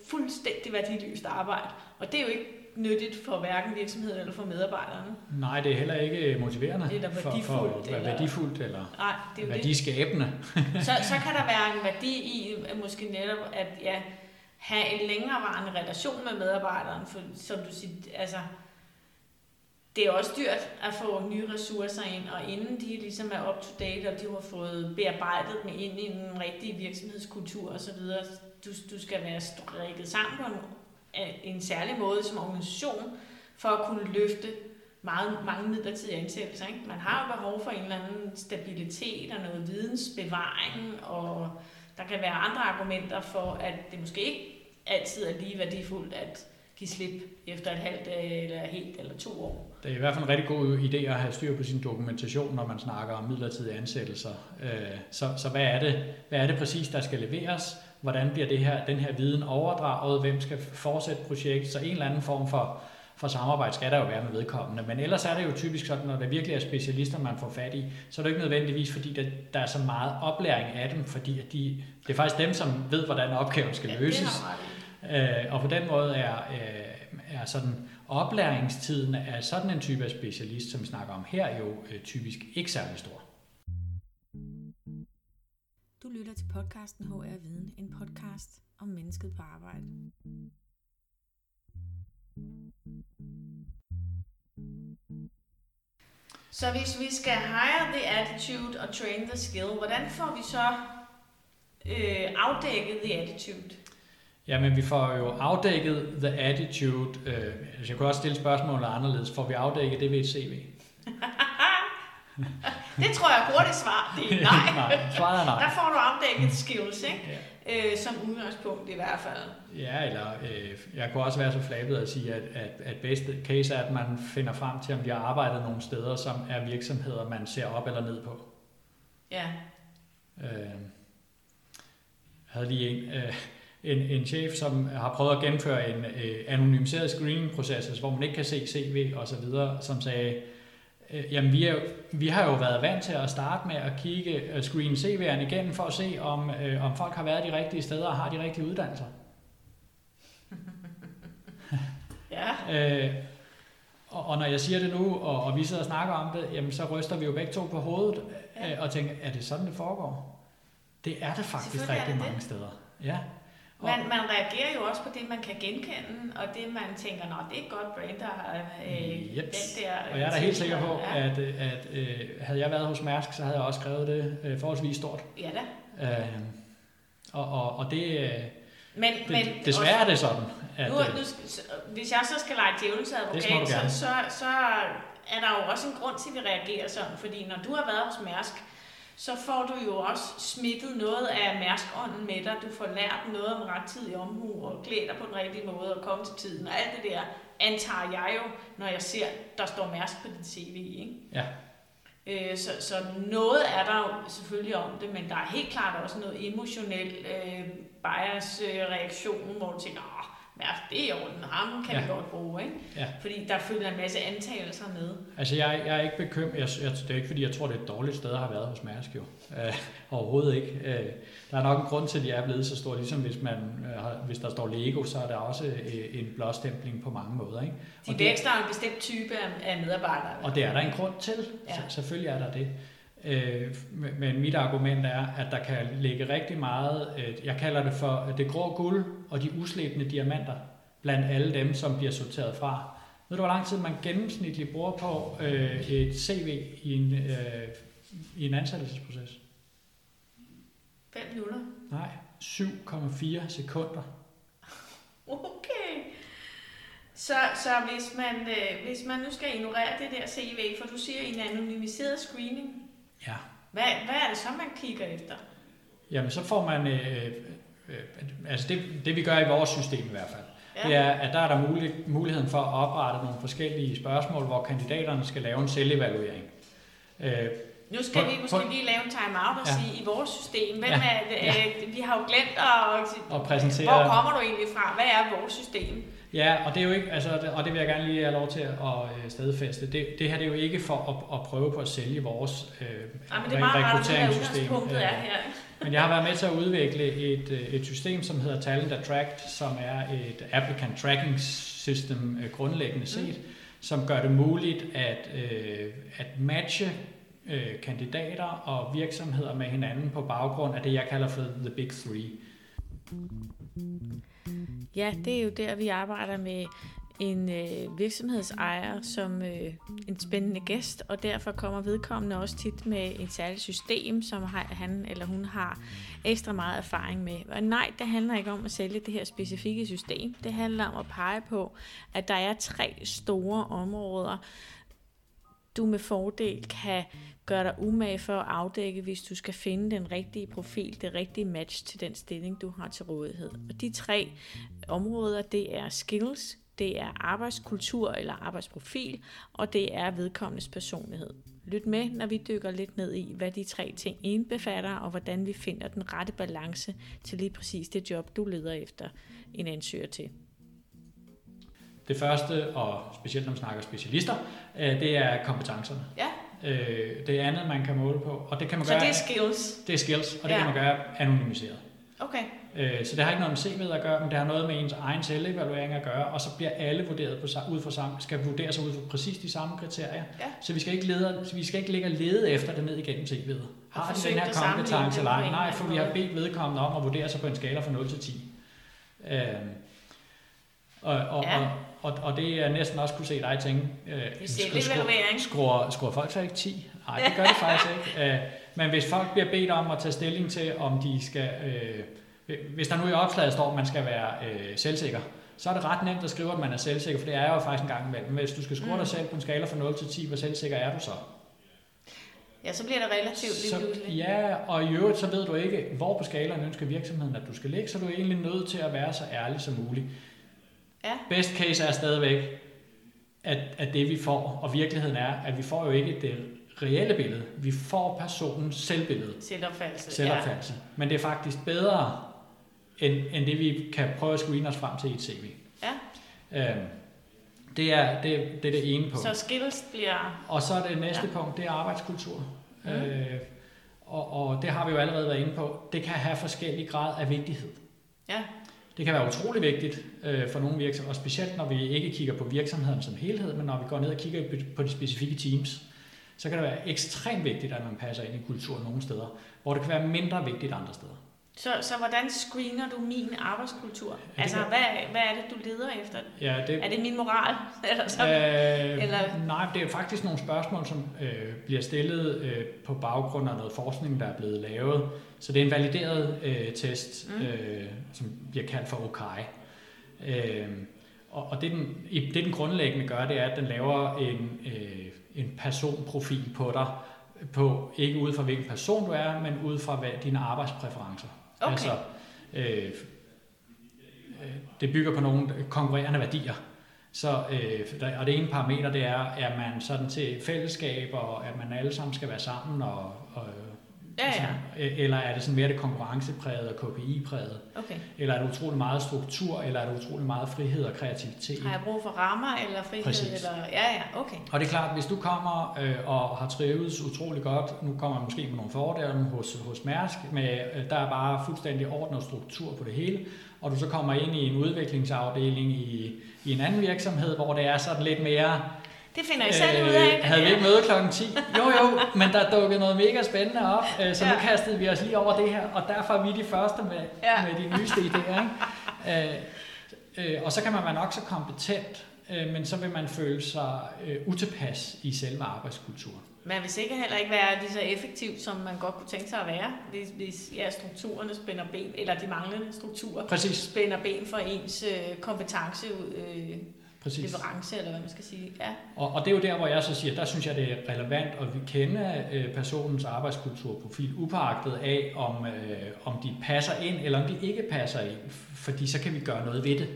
Speaker 1: fuldstændig værdiløst arbejde. Og det er jo ikke nyttigt for hverken virksomheden eller for medarbejderne.
Speaker 2: Nej, det er heller ikke motiverende
Speaker 1: det er værdifuldt, for, for
Speaker 2: eller, værdifuldt eller
Speaker 1: nej, det er
Speaker 2: værdiskabende.
Speaker 1: Det. så, så <laughs> kan der være en værdi i måske netop, at ja, have en længerevarende relation med medarbejderen, for som du siger, altså, det er også dyrt at få nye ressourcer ind, og inden de ligesom er up to date, og de har fået bearbejdet med ind i en rigtig virksomhedskultur osv., du, du skal være strikket sammen på en, en særlig måde som organisation, for at kunne løfte meget, mange midlertidige ansættelser. Ikke? Man har jo behov for en eller anden stabilitet og noget vidensbevaring, og der kan være andre argumenter for, at det måske ikke altid er lige værdifuldt at give slip efter et halvt eller helt eller to år.
Speaker 2: Det er i hvert fald en rigtig god idé at have styr på sin dokumentation, når man snakker om midlertidige ansættelser. Øh, så, så hvad, er det, hvad er det præcis, der skal leveres? Hvordan bliver det her, den her viden overdraget? Hvem skal fortsætte projektet? Så en eller anden form for, for samarbejde skal der jo være med vedkommende. Men ellers er det jo typisk sådan, når det virkelig er specialister, man får fat i, så er det ikke nødvendigvis, fordi der, der er så meget oplæring af dem, fordi at de, det er faktisk dem, som ved, hvordan opgaven skal løses. Øh, og på den måde er, øh, er sådan oplæringstiden af sådan en type af specialist, som vi snakker om her, jo øh, typisk ikke særlig stor.
Speaker 1: Du lytter til podcasten HR Viden, en podcast om mennesket på arbejde. Så hvis vi skal hire the attitude og train the skill, hvordan får vi så øh, afdækket the attitude?
Speaker 2: Ja, men vi får jo afdækket the attitude. Øh, altså jeg kunne også stille spørgsmålet anderledes. Får vi afdækket det ved et CV? <laughs>
Speaker 1: det tror jeg hurtigt svar. Det er <laughs> nej.
Speaker 2: nej, svaret er nej.
Speaker 1: Der får du afdækket skills, ikke? Ja. Øh, som udgangspunkt i hvert fald.
Speaker 2: Ja, eller øh, jeg kunne også være så flabet at sige, at, at, at bedste case er, at man finder frem til, om de har arbejdet nogle steder, som er virksomheder, man ser op eller ned på.
Speaker 1: Ja.
Speaker 2: Øh, jeg havde lige en... Øh, en, en chef, som har prøvet at gennemføre en øh, anonymiseret screening-proces, hvor man ikke kan se CV og så videre, som sagde, øh, jamen vi, er, vi har jo været vant til at starte med at kigge øh, screen CV'erne igennem for at se, om, øh, om folk har været de rigtige steder og har de rigtige uddannelser. <laughs>
Speaker 1: ja.
Speaker 2: øh, og, og når jeg siger det nu, og, og vi sidder og snakker om det, jamen så ryster vi jo begge to på hovedet øh, og tænker, er det sådan, det foregår? Det er det faktisk rigtig mange steder. Ja.
Speaker 1: Man, man reagerer jo også på det, man kan genkende, og det, man tænker, nå, det er godt brand, der har øh,
Speaker 2: yep. den der... Og jeg er da helt sikker på, ja. at, øh, at øh, havde jeg været hos Mærsk, så havde jeg også skrevet det øh, forholdsvis stort.
Speaker 1: Ja da.
Speaker 2: Øh, og, og, og det... Øh,
Speaker 1: men,
Speaker 2: det,
Speaker 1: men
Speaker 2: desværre er det sådan.
Speaker 1: At, nu, nu, hvis jeg så skal lege djævelens advokat, så, så, så er der jo også en grund til, at vi reagerer sådan. Fordi når du har været hos Mærsk, så får du jo også smittet noget af mærskånden med dig. Du får lært noget om rettidig omhu og klæder dig på den rigtige måde og komme til tiden. Og alt det der antager jeg jo, når jeg ser, der står mærsk på dit CV. Ikke?
Speaker 2: Ja.
Speaker 1: Øh, så, så noget er der jo selvfølgelig om det, men der er helt klart også noget emotionel øh, bias-reaktion, hvor du tænker, åh, ja, det er i orden, ham kan ja. vi godt bruge, ikke?
Speaker 2: Ja.
Speaker 1: Fordi der følger en masse antagelser med.
Speaker 2: Altså, jeg, jeg er ikke bekymret. Jeg, jeg, det er ikke, fordi jeg tror, det er et dårligt sted at have været hos Mærsk, jo. Uh, overhovedet ikke. Uh, der er nok en grund til, at de er blevet så store. Ligesom hvis, man, har, hvis der står Lego, så er der også uh, en blåstempling på mange måder, ikke?
Speaker 1: De vækster en bestemt type af, af medarbejdere.
Speaker 2: Og det er der en grund til. Ja. Så, selvfølgelig er der det. Øh, men mit argument er, at der kan ligge rigtig meget, øh, jeg kalder det for det grå guld og de uslæbende diamanter, blandt alle dem, som bliver sorteret fra. Ved du, hvor lang tid man gennemsnitligt bruger på øh, et CV i en, øh, i en ansættelsesproces?
Speaker 1: 5 minutter?
Speaker 2: Nej, 7,4 sekunder.
Speaker 1: Okay. Så, så hvis, man, øh, hvis man nu skal ignorere det der CV, for du siger en anonymiseret screening,
Speaker 2: Ja.
Speaker 1: Hvad, hvad er det så, man kigger efter?
Speaker 2: Jamen, så får man... Øh, øh, altså det, det vi gør i vores system i hvert fald, ja. det er, at der er der mulig, muligheden for at oprette nogle forskellige spørgsmål, hvor kandidaterne skal lave en selvevaluering.
Speaker 1: Øh, nu skal på, vi måske på, lige lave en time-out og ja. sige, i vores system, hvem ja, er det, ja. øh, vi har jo glemt at,
Speaker 2: at præsentere...
Speaker 1: Hvor kommer du egentlig fra? Hvad er vores system?
Speaker 2: Ja, og det er jo ikke, altså, og det vil jeg gerne lige have lov til at øh, stedfæste. Det, det her det er jo ikke for at, at prøve på at sælge vores øh,
Speaker 1: ja, men det er rekrutteringssystem.
Speaker 2: Øh,
Speaker 1: er
Speaker 2: men jeg har været med til at udvikle et, øh, et system, som hedder Talent Attract, som er et applicant tracking system øh, grundlæggende set, mm. som gør det muligt at, øh, at matche øh, kandidater og virksomheder med hinanden på baggrund af det, jeg kalder for the big three.
Speaker 1: Ja, det er jo der, vi arbejder med en øh, virksomhedsejer som øh, en spændende gæst, og derfor kommer vedkommende også tit med et særligt system, som han eller hun har ekstra meget erfaring med. Og nej, det handler ikke om at sælge det her specifikke system. Det handler om at pege på, at der er tre store områder, du med fordel kan gøre dig umage for at afdække, hvis du skal finde den rigtige profil, det rigtige match til den stilling, du har til rådighed. Og de tre områder, det er skills, det er arbejdskultur eller arbejdsprofil, og det er vedkommendes personlighed. Lyt med, når vi dykker lidt ned i, hvad de tre ting indbefatter, og hvordan vi finder den rette balance til lige præcis det job, du leder efter en ansøger til.
Speaker 2: Det første, og specielt når man snakker specialister, øh, det er kompetencerne.
Speaker 1: Ja.
Speaker 2: Øh, det andet, man kan måle på, og det kan man
Speaker 1: så
Speaker 2: gøre...
Speaker 1: Så det er skills?
Speaker 2: Det er skills, og det ja. kan man gøre anonymiseret.
Speaker 1: Okay.
Speaker 2: Øh, så det har ikke noget med CV'et at gøre, men det har noget med ens egen selvevaluering at gøre, og så bliver alle vurderet på, ud fra samme, skal vurdere sig ud fra præcis de samme kriterier.
Speaker 1: Ja.
Speaker 2: Så vi skal ikke lede, vi skal ikke ligge og lede efter det ned igennem CV'et. Har de den her kompetence eller ej? Nej, for vi har bedt vedkommende om at vurdere sig på en skala fra 0 til 10. Øh, og, og, ja. og, og, og det er næsten også kunne se dig tænke, øh,
Speaker 1: skruer,
Speaker 2: skruer, skruer folk så ikke 10? Nej, det gør det faktisk ikke. <laughs> Øh, men hvis folk bliver bedt om at tage stilling til, om de skal... Øh, hvis der nu i opslaget står, at man skal være øh, selvsikker, så er det ret nemt at skrive, at man er selvsikker, for det er jo faktisk en gang imellem. Hvis du skal score mm. dig selv på en skala fra 0 til 10, hvor selvsikker er du så?
Speaker 1: Ja, så bliver det relativt lige pludselig.
Speaker 2: Ja, og i øvrigt så ved du ikke, hvor på skalaen ønsker virksomheden, at du skal ligge, så du er egentlig nødt til at være så ærlig som muligt.
Speaker 1: Ja.
Speaker 2: Best case er stadigvæk, at, at det vi får, og virkeligheden er, at vi får jo ikke det reelle billede. Vi får personens selvbillede.
Speaker 1: Selvopfattelse.
Speaker 2: Selvopfattelse. Ja. Men det er faktisk bedre, end, end det vi kan prøve at screene os frem til i et CV.
Speaker 1: Ja.
Speaker 2: Øhm, det er, det, det er det ene punkt.
Speaker 1: Så skills bliver...
Speaker 2: Og så er det næste ja. punkt, det er arbejdskultur. Mm. Øh, og, og det har vi jo allerede været inde på. Det kan have forskellig grad af vigtighed.
Speaker 1: Ja.
Speaker 2: Det kan være utrolig vigtigt øh, for nogle virksomheder, og specielt når vi ikke kigger på virksomheden som helhed, men når vi går ned og kigger på de specifikke teams, så kan det være ekstremt vigtigt, at man passer ind i kulturen nogle steder, hvor det kan være mindre vigtigt andre steder.
Speaker 1: Så, så hvordan screener du min arbejdskultur? Ja, altså, hvad, hvad er det, du leder efter?
Speaker 2: Ja, det,
Speaker 1: er det min moral? <laughs> Eller så,
Speaker 2: øh, eller? Nej, det er faktisk nogle spørgsmål, som øh, bliver stillet øh, på baggrund af noget forskning, der er blevet lavet. Så det er en valideret øh, test, mm. øh, som bliver kaldt for OKAI. Øh, og og det, den, det, den grundlæggende gør, det er, at den laver en, øh, en personprofil på dig, på, ikke ud fra hvilken person du er, men ud fra hvad, dine arbejdspræferencer.
Speaker 1: Okay. Altså,
Speaker 2: øh, øh, det bygger på nogle konkurrerende værdier. Så, øh, og det ene parameter, det er, at man sådan til fællesskab, og at man alle sammen skal være sammen, og, og
Speaker 1: Ja, ja.
Speaker 2: Altså, eller er det sådan mere det konkurrencepræget og KPI-præget?
Speaker 1: Okay.
Speaker 2: Eller er det utrolig meget struktur, eller er det utrolig meget frihed og kreativitet?
Speaker 1: Har jeg brug for rammer eller frihed?
Speaker 2: Præcis.
Speaker 1: Eller... Ja, ja, okay.
Speaker 2: Og det er klart, hvis du kommer øh, og har trives utrolig godt, nu kommer jeg måske med nogle fordele hos, hos Mærsk, med, øh, der er bare fuldstændig orden og struktur på det hele, og du så kommer ind i en udviklingsafdeling i, i en anden virksomhed, hvor det er sådan lidt mere
Speaker 1: det finder I selv øh, ud af.
Speaker 2: Havde vi ikke møde klokken 10? Jo, jo, men der dukkede noget mega spændende op, øh, så ja. nu kastede vi os lige over det her, og derfor er vi de første med, ja. med de nyeste idéer. Ikke? Øh, øh, og så kan man være nok så kompetent, øh, men så vil man føle sig øh, utilpas i selve arbejdskulturen.
Speaker 1: Man vil sikkert heller ikke være lige så effektiv, som man godt kunne tænke sig at være, hvis, hvis ja, strukturerne spænder ben, eller de manglende strukturer
Speaker 2: Præcis.
Speaker 1: spænder ben for ens øh, kompetence øh,
Speaker 2: Præcis.
Speaker 1: leverance, eller hvad man skal sige. Ja.
Speaker 2: Og, og det er jo der, hvor jeg så siger, der synes jeg, det er relevant at vi kender øh, personens arbejdskulturprofil, upåagtet af, om, øh, om de passer ind, eller om de ikke passer ind. Fordi så kan vi gøre noget ved det.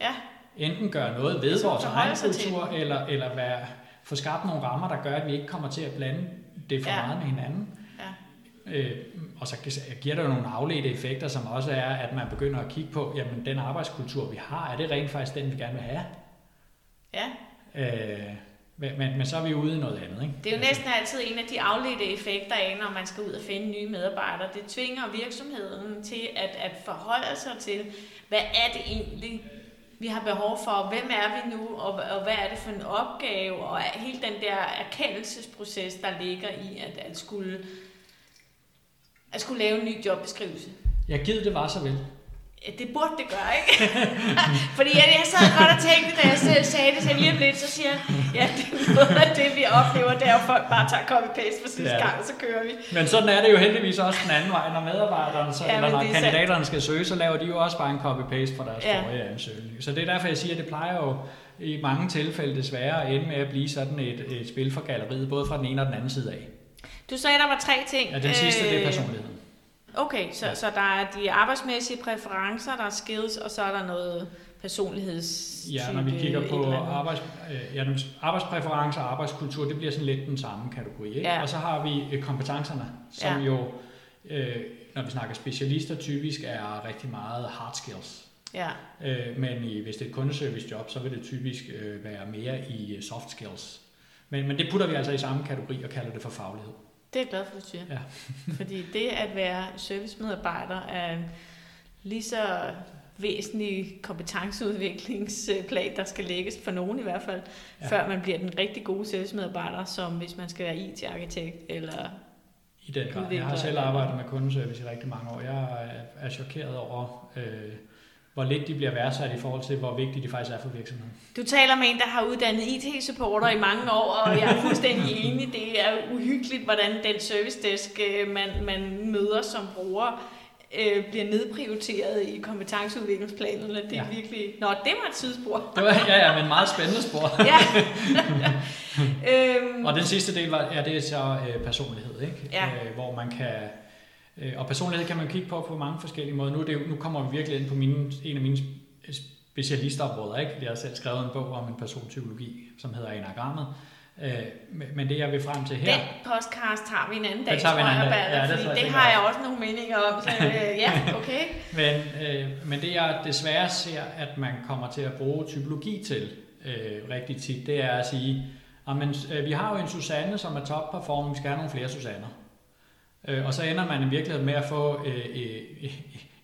Speaker 1: Ja.
Speaker 2: Enten gøre noget ved vores egen kultur, eller, eller være, få skabt nogle rammer, der gør, at vi ikke kommer til at blande det for ja. meget med hinanden. Ja. Øh, og så giver jo nogle afledte effekter, som også er, at man begynder at kigge på, jamen den arbejdskultur, vi har, er det rent faktisk den, vi gerne vil have?
Speaker 1: Ja.
Speaker 2: Øh, men, men så er vi ude i noget andet. Ikke?
Speaker 1: Det er jo næsten altid en af de afledte effekter af, når man skal ud og finde nye medarbejdere. Det tvinger virksomheden til at, at forholde sig til, hvad er det egentlig, vi har behov for, hvem er vi nu, og, og hvad er det for en opgave, og hele den der erkendelsesproces, der ligger i at, at, skulle, at skulle lave en ny jobbeskrivelse.
Speaker 2: Jeg givet det var så vel.
Speaker 1: Det burde det gøre, ikke? <laughs> Fordi jeg, jeg sad godt og tænkte, da jeg selv sagde det, så lige lidt, så siger jeg, ja, det er noget af det, vi oplever, det er at folk bare tager copy-paste for sidste ja. gang, og så kører vi.
Speaker 2: Men sådan er det jo heldigvis også den anden vej, når medarbejderne, så, ja, eller når kandidaterne skal søge, så laver de jo også bare en copy-paste for deres ja. forrige ansøgning. Så det er derfor, jeg siger, at det plejer jo i mange tilfælde desværre at ende med at blive sådan et, et spil for galleriet, både fra den ene og den anden side af.
Speaker 1: Du sagde, der var tre ting.
Speaker 2: Ja, den sidste, øh, det er personligheden.
Speaker 1: Okay, så, ja. så der er de arbejdsmæssige præferencer, der er skills, og så er der noget personligheds...
Speaker 2: Ja, når vi kigger på arbejds, øh, ja, arbejdspræferencer og arbejdskultur, det bliver sådan lidt den samme kategori. Ikke? Ja. Og så har vi øh, kompetencerne, som ja. jo, øh, når vi snakker specialister, typisk er rigtig meget hard skills.
Speaker 1: Ja.
Speaker 2: Øh, men i, hvis det er et kundeservice job, så vil det typisk øh, være mere i soft skills. Men, men det putter vi altså i samme kategori og kalder det for faglighed.
Speaker 1: Det er jeg glad for, at du siger.
Speaker 2: Ja. <laughs>
Speaker 1: Fordi det at være servicemedarbejder er lige så væsentlig kompetenceudviklingsplan, der skal lægges for nogen i hvert fald, ja. før man bliver den rigtig gode servicemedarbejder, som hvis man skal være IT-arkitekt eller
Speaker 2: i den grad. Jeg har selv arbejdet med kundeservice i rigtig mange år. Jeg er chokeret over, øh, hvor lidt de bliver værdsat i forhold til, hvor vigtige de faktisk er for virksomheden.
Speaker 1: Du taler med en, der har uddannet IT-supporter i mange år, og jeg er fuldstændig enig. Det er uhyggeligt, hvordan den service desk, øh, man, man møder som bruger, øh, bliver nedprioriteret i kompetenceudviklingsplanen. Det er ja. virkelig... Nå, det var et tidsspor.
Speaker 2: Det var, ja, ja, men meget spændende spor. <laughs>
Speaker 1: ja. <laughs> øhm,
Speaker 2: og den sidste del var, ja, det er så øh, personlighed, ikke?
Speaker 1: Ja.
Speaker 2: Øh, hvor man kan og personlighed kan man kigge på på mange forskellige måder. Nu, er det jo, nu kommer vi virkelig ind på mine, en af mine specialistområder. Ikke? Jeg har selv skrevet en bog om en personpsykologi, som hedder Enagrammet. Øh, men det jeg vil frem til her...
Speaker 1: Den podcast har vi en anden dag, tror jeg, ja, det, det, det har jeg også nogle meninger om. Så, øh, ja, <laughs> okay.
Speaker 2: men, øh, men det jeg desværre ser, at man kommer til at bruge typologi til øh, rigtig tit, det er at sige, øh, vi har jo en Susanne, som er top performer, vi skal have nogle flere Susanner. Øh, og så ender man i virkeligheden med at få øh, øh,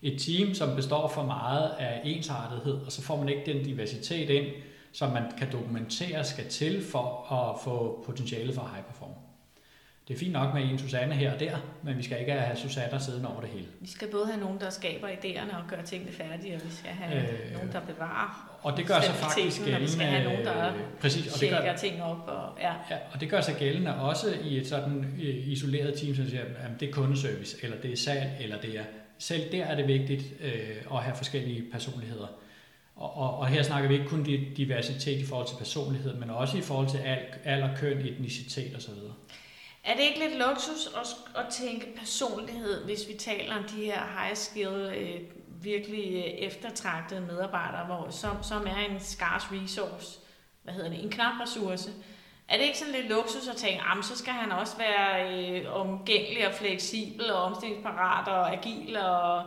Speaker 2: et team, som består for meget af ensartethed, og så får man ikke den diversitet ind, som man kan dokumentere skal til for at få potentiale for high performance. Det er fint nok med en Susanne her og der, men vi skal ikke have Susanne siddende over det hele.
Speaker 1: Vi skal både have nogen, der skaber idéerne og gør tingene færdige, og vi skal have øh, nogen, der bevarer
Speaker 2: Og det gør sig faktisk gældende. Og vi
Speaker 1: skal have nogen, der
Speaker 2: præcis,
Speaker 1: og det gør, ting op. Og, ja.
Speaker 2: Ja, og det gør sig gældende også i et sådan øh, isoleret team, som siger, at det er kundeservice, eller det er salg, eller det er... Selv der er det vigtigt øh, at have forskellige personligheder. Og, og, og her snakker vi ikke kun diversitet i forhold til personlighed, men også i forhold til alder, køn, etnicitet osv.
Speaker 1: Er det ikke lidt luksus at, at tænke personlighed, hvis vi taler om de her high skill øh, virkelig øh, eftertragtede medarbejdere, hvor, som, som er en scarce resource, hvad hedder det, en knap ressource. Er det ikke sådan lidt luksus at tænke, at så skal han også være øh, omgængelig og fleksibel og omstillingsparat og agil og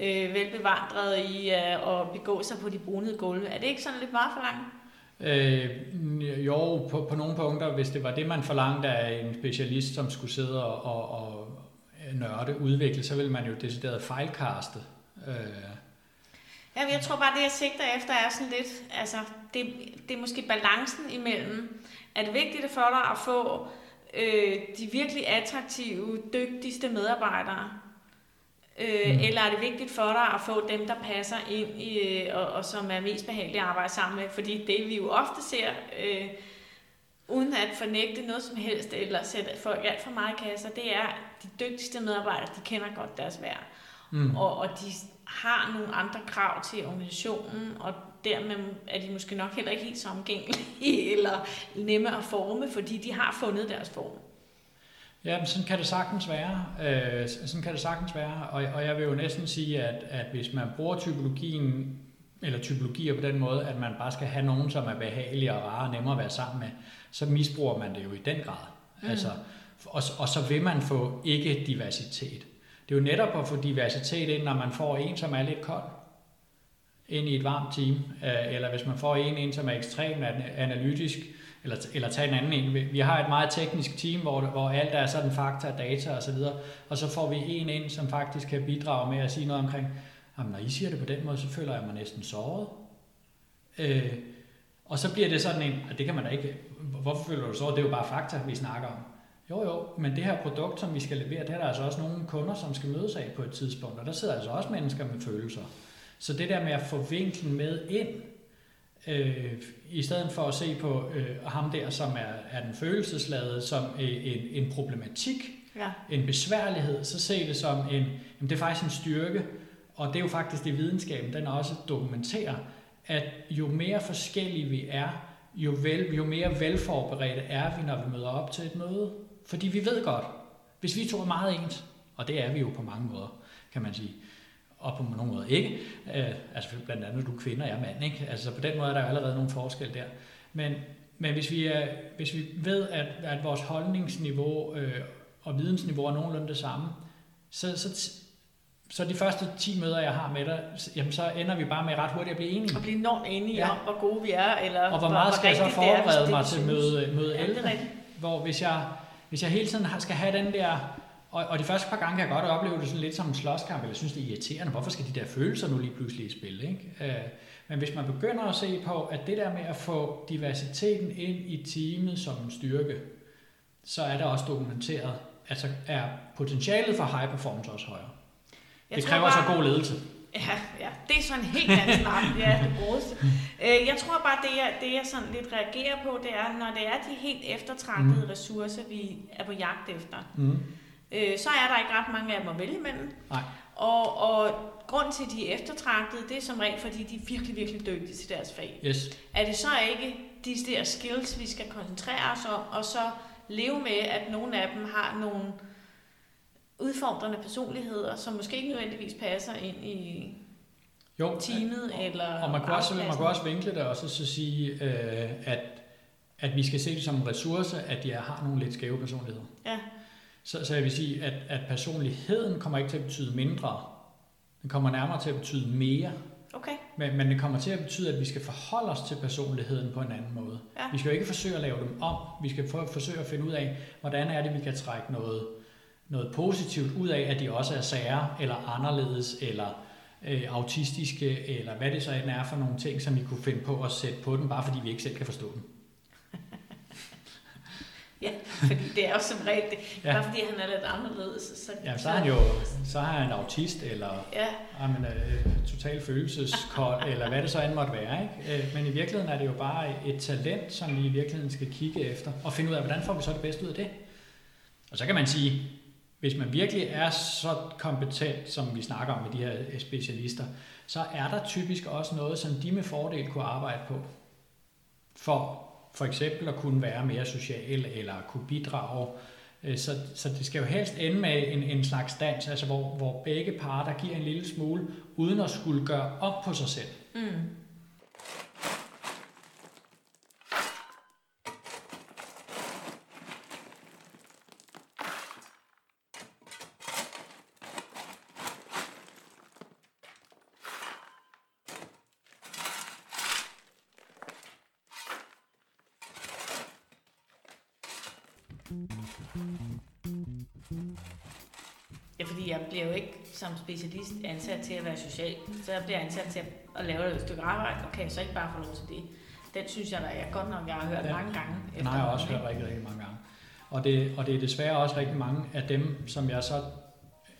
Speaker 1: øh, velbevandret i øh, at begå sig på de brunede gulve? Er det ikke sådan lidt meget for langt?
Speaker 2: Øh, jo, på, på nogle punkter, hvis det var det, man forlangte af en specialist, som skulle sidde og, og, og nørde udvikle, så ville man jo decideret fejlkaste. Øh.
Speaker 1: Ja, jeg tror bare, det jeg sigter efter er sådan lidt, altså det, det er måske balancen imellem, er det vigtigt for dig at få øh, de virkelig attraktive, dygtigste medarbejdere, Øh, mm. Eller er det vigtigt for dig at få dem, der passer ind i, øh, og, og som er mest behagelige at arbejde sammen med? Fordi det vi jo ofte ser, øh, uden at fornægte noget som helst, eller sætte folk alt for meget i kasser, det er, de dygtigste medarbejdere, de kender godt deres værd. Mm. Og, og de har nogle andre krav til organisationen, og dermed er de måske nok heller ikke helt så omgængelige <laughs> eller nemme at forme, fordi de har fundet deres form.
Speaker 2: Ja, men sådan kan det sagtens være. Øh, sådan kan det sagtens være. Og, og jeg vil jo næsten sige, at, at hvis man bruger typologien, eller typologier på den måde, at man bare skal have nogen, som er behagelige og rare og nemmere at være sammen med, så misbruger man det jo i den grad. Mm. Altså, og, og så vil man få ikke diversitet. Det er jo netop at få diversitet ind, når man får en, som er lidt kold, ind i et varmt team, øh, eller hvis man får en ind, som er ekstremt analytisk, eller, eller tage en anden en. Vi har et meget teknisk team, hvor, hvor alt er sådan fakta, data osv., og, og så får vi en ind, som faktisk kan bidrage med at sige noget omkring, jamen når I siger det på den måde, så føler jeg mig næsten såret. Øh, og så bliver det sådan en, at det kan man da ikke, hvorfor føler du så? Det er jo bare fakta, vi snakker om. Jo jo, men det her produkt, som vi skal levere, det er der altså også nogle kunder, som skal mødes af på et tidspunkt, og der sidder altså også mennesker med følelser. Så det der med at få vinklen med ind, øh, i stedet for at se på øh, ham der, som er, er den følelsesladede, som en, en problematik, ja. en besværlighed, så se det som en, jamen det er faktisk en styrke, og det er jo faktisk det videnskaben, den også dokumenterer, at jo mere forskellige vi er, jo, vel, jo mere velforberedte er vi, når vi møder op til et møde. Fordi vi ved godt, hvis vi to er meget ens, og det er vi jo på mange måder, kan man sige, og på nogle måder ikke. Øh, altså blandt andet, du er kvinde, og jeg er mand. Ikke? Altså på den måde er der jo allerede nogle forskel der. Men, men hvis, vi er, hvis vi ved, at, at vores holdningsniveau øh, og vidensniveau er nogenlunde det samme, så, så, så de første 10 møder, jeg har med dig, jamen så ender vi bare med ret hurtigt at blive enige.
Speaker 1: Og blive enormt enige ja. om, hvor gode vi er. Eller
Speaker 2: og hvor meget hvor skal jeg så forberede mig til møde, møde ja, 11? Hvor hvis jeg, hvis jeg hele tiden skal have den der og, og de første par gange kan jeg godt opleve det sådan lidt som en slåskamp, eller synes, det er irriterende. Hvorfor skal de der følelser nu lige pludselig i spil? Ikke? Øh, men hvis man begynder at se på, at det der med at få diversiteten ind i teamet som en styrke, så er det også dokumenteret, at så er potentialet for high performance også højere. Jeg det kræver bare, så god ledelse.
Speaker 1: Ja, ja, det er sådan en helt anden snak. Ja, det bruges. Øh, jeg tror bare, det jeg, det jeg sådan lidt reagerer på, det er, når det er de helt eftertragtede mm. ressourcer, vi er på jagt efter. Mm øh, så er der ikke ret mange af dem at vælge imellem. Nej. Og, og grund til, at de er eftertragtede, det er som regel, fordi de er virkelig, virkelig dygtige til deres fag.
Speaker 2: Yes.
Speaker 1: Er det så ikke de der skills, vi skal koncentrere os om, og så leve med, at nogle af dem har nogle udfordrende personligheder, som måske ikke nødvendigvis passer ind i jo, teamet
Speaker 2: og,
Speaker 1: eller
Speaker 2: Og man kan, også, man kan også vinkle det og så, så sige, øh, at, at vi skal se det som en ressource, at de har nogle lidt skæve personligheder.
Speaker 1: Ja.
Speaker 2: Så, så jeg vil sige, at, at personligheden kommer ikke til at betyde mindre. Den kommer nærmere til at betyde mere.
Speaker 1: Okay.
Speaker 2: Men, men det kommer til at betyde, at vi skal forholde os til personligheden på en anden måde. Ja. Vi skal jo ikke forsøge at lave dem om. Vi skal for, forsøge at finde ud af, hvordan er det, vi kan trække noget, noget positivt ud af, at de også er sære, eller anderledes, eller øh, autistiske, eller hvad det så end er for nogle ting, som vi kunne finde på at sætte på dem, bare fordi vi ikke selv kan forstå dem.
Speaker 1: Ja, fordi det er jo som regel det. Ja. Bare fordi han er lidt anderledes. Så,
Speaker 2: ja, så er han jo så er han autist, eller ja. men, uh, total følelseskold, <laughs> eller hvad det så end måtte være. Ikke? Uh, men i virkeligheden er det jo bare et talent, som vi i virkeligheden skal kigge efter, og finde ud af, hvordan får vi så det bedste ud af det. Og så kan man sige, hvis man virkelig er så kompetent, som vi snakker om med de her specialister, så er der typisk også noget, som de med fordel kunne arbejde på. For for eksempel at kunne være mere social, eller kunne bidrage øh, så, så det skal jo helst ende med en, en slags dans, altså hvor, hvor begge parter giver en lille smule, uden at skulle gøre op på sig selv. Mm.
Speaker 1: Specialist ansat til at være social. Så jeg bliver ansat til at lave et stykke arbejde, og kan jeg så ikke bare få lov til det. Den synes jeg da er godt nok, jeg har hørt ja, mange gange.
Speaker 2: Den har jeg også hørt rigtig, rigtig mange gange. Og det, og det er desværre også rigtig mange af dem, som jeg så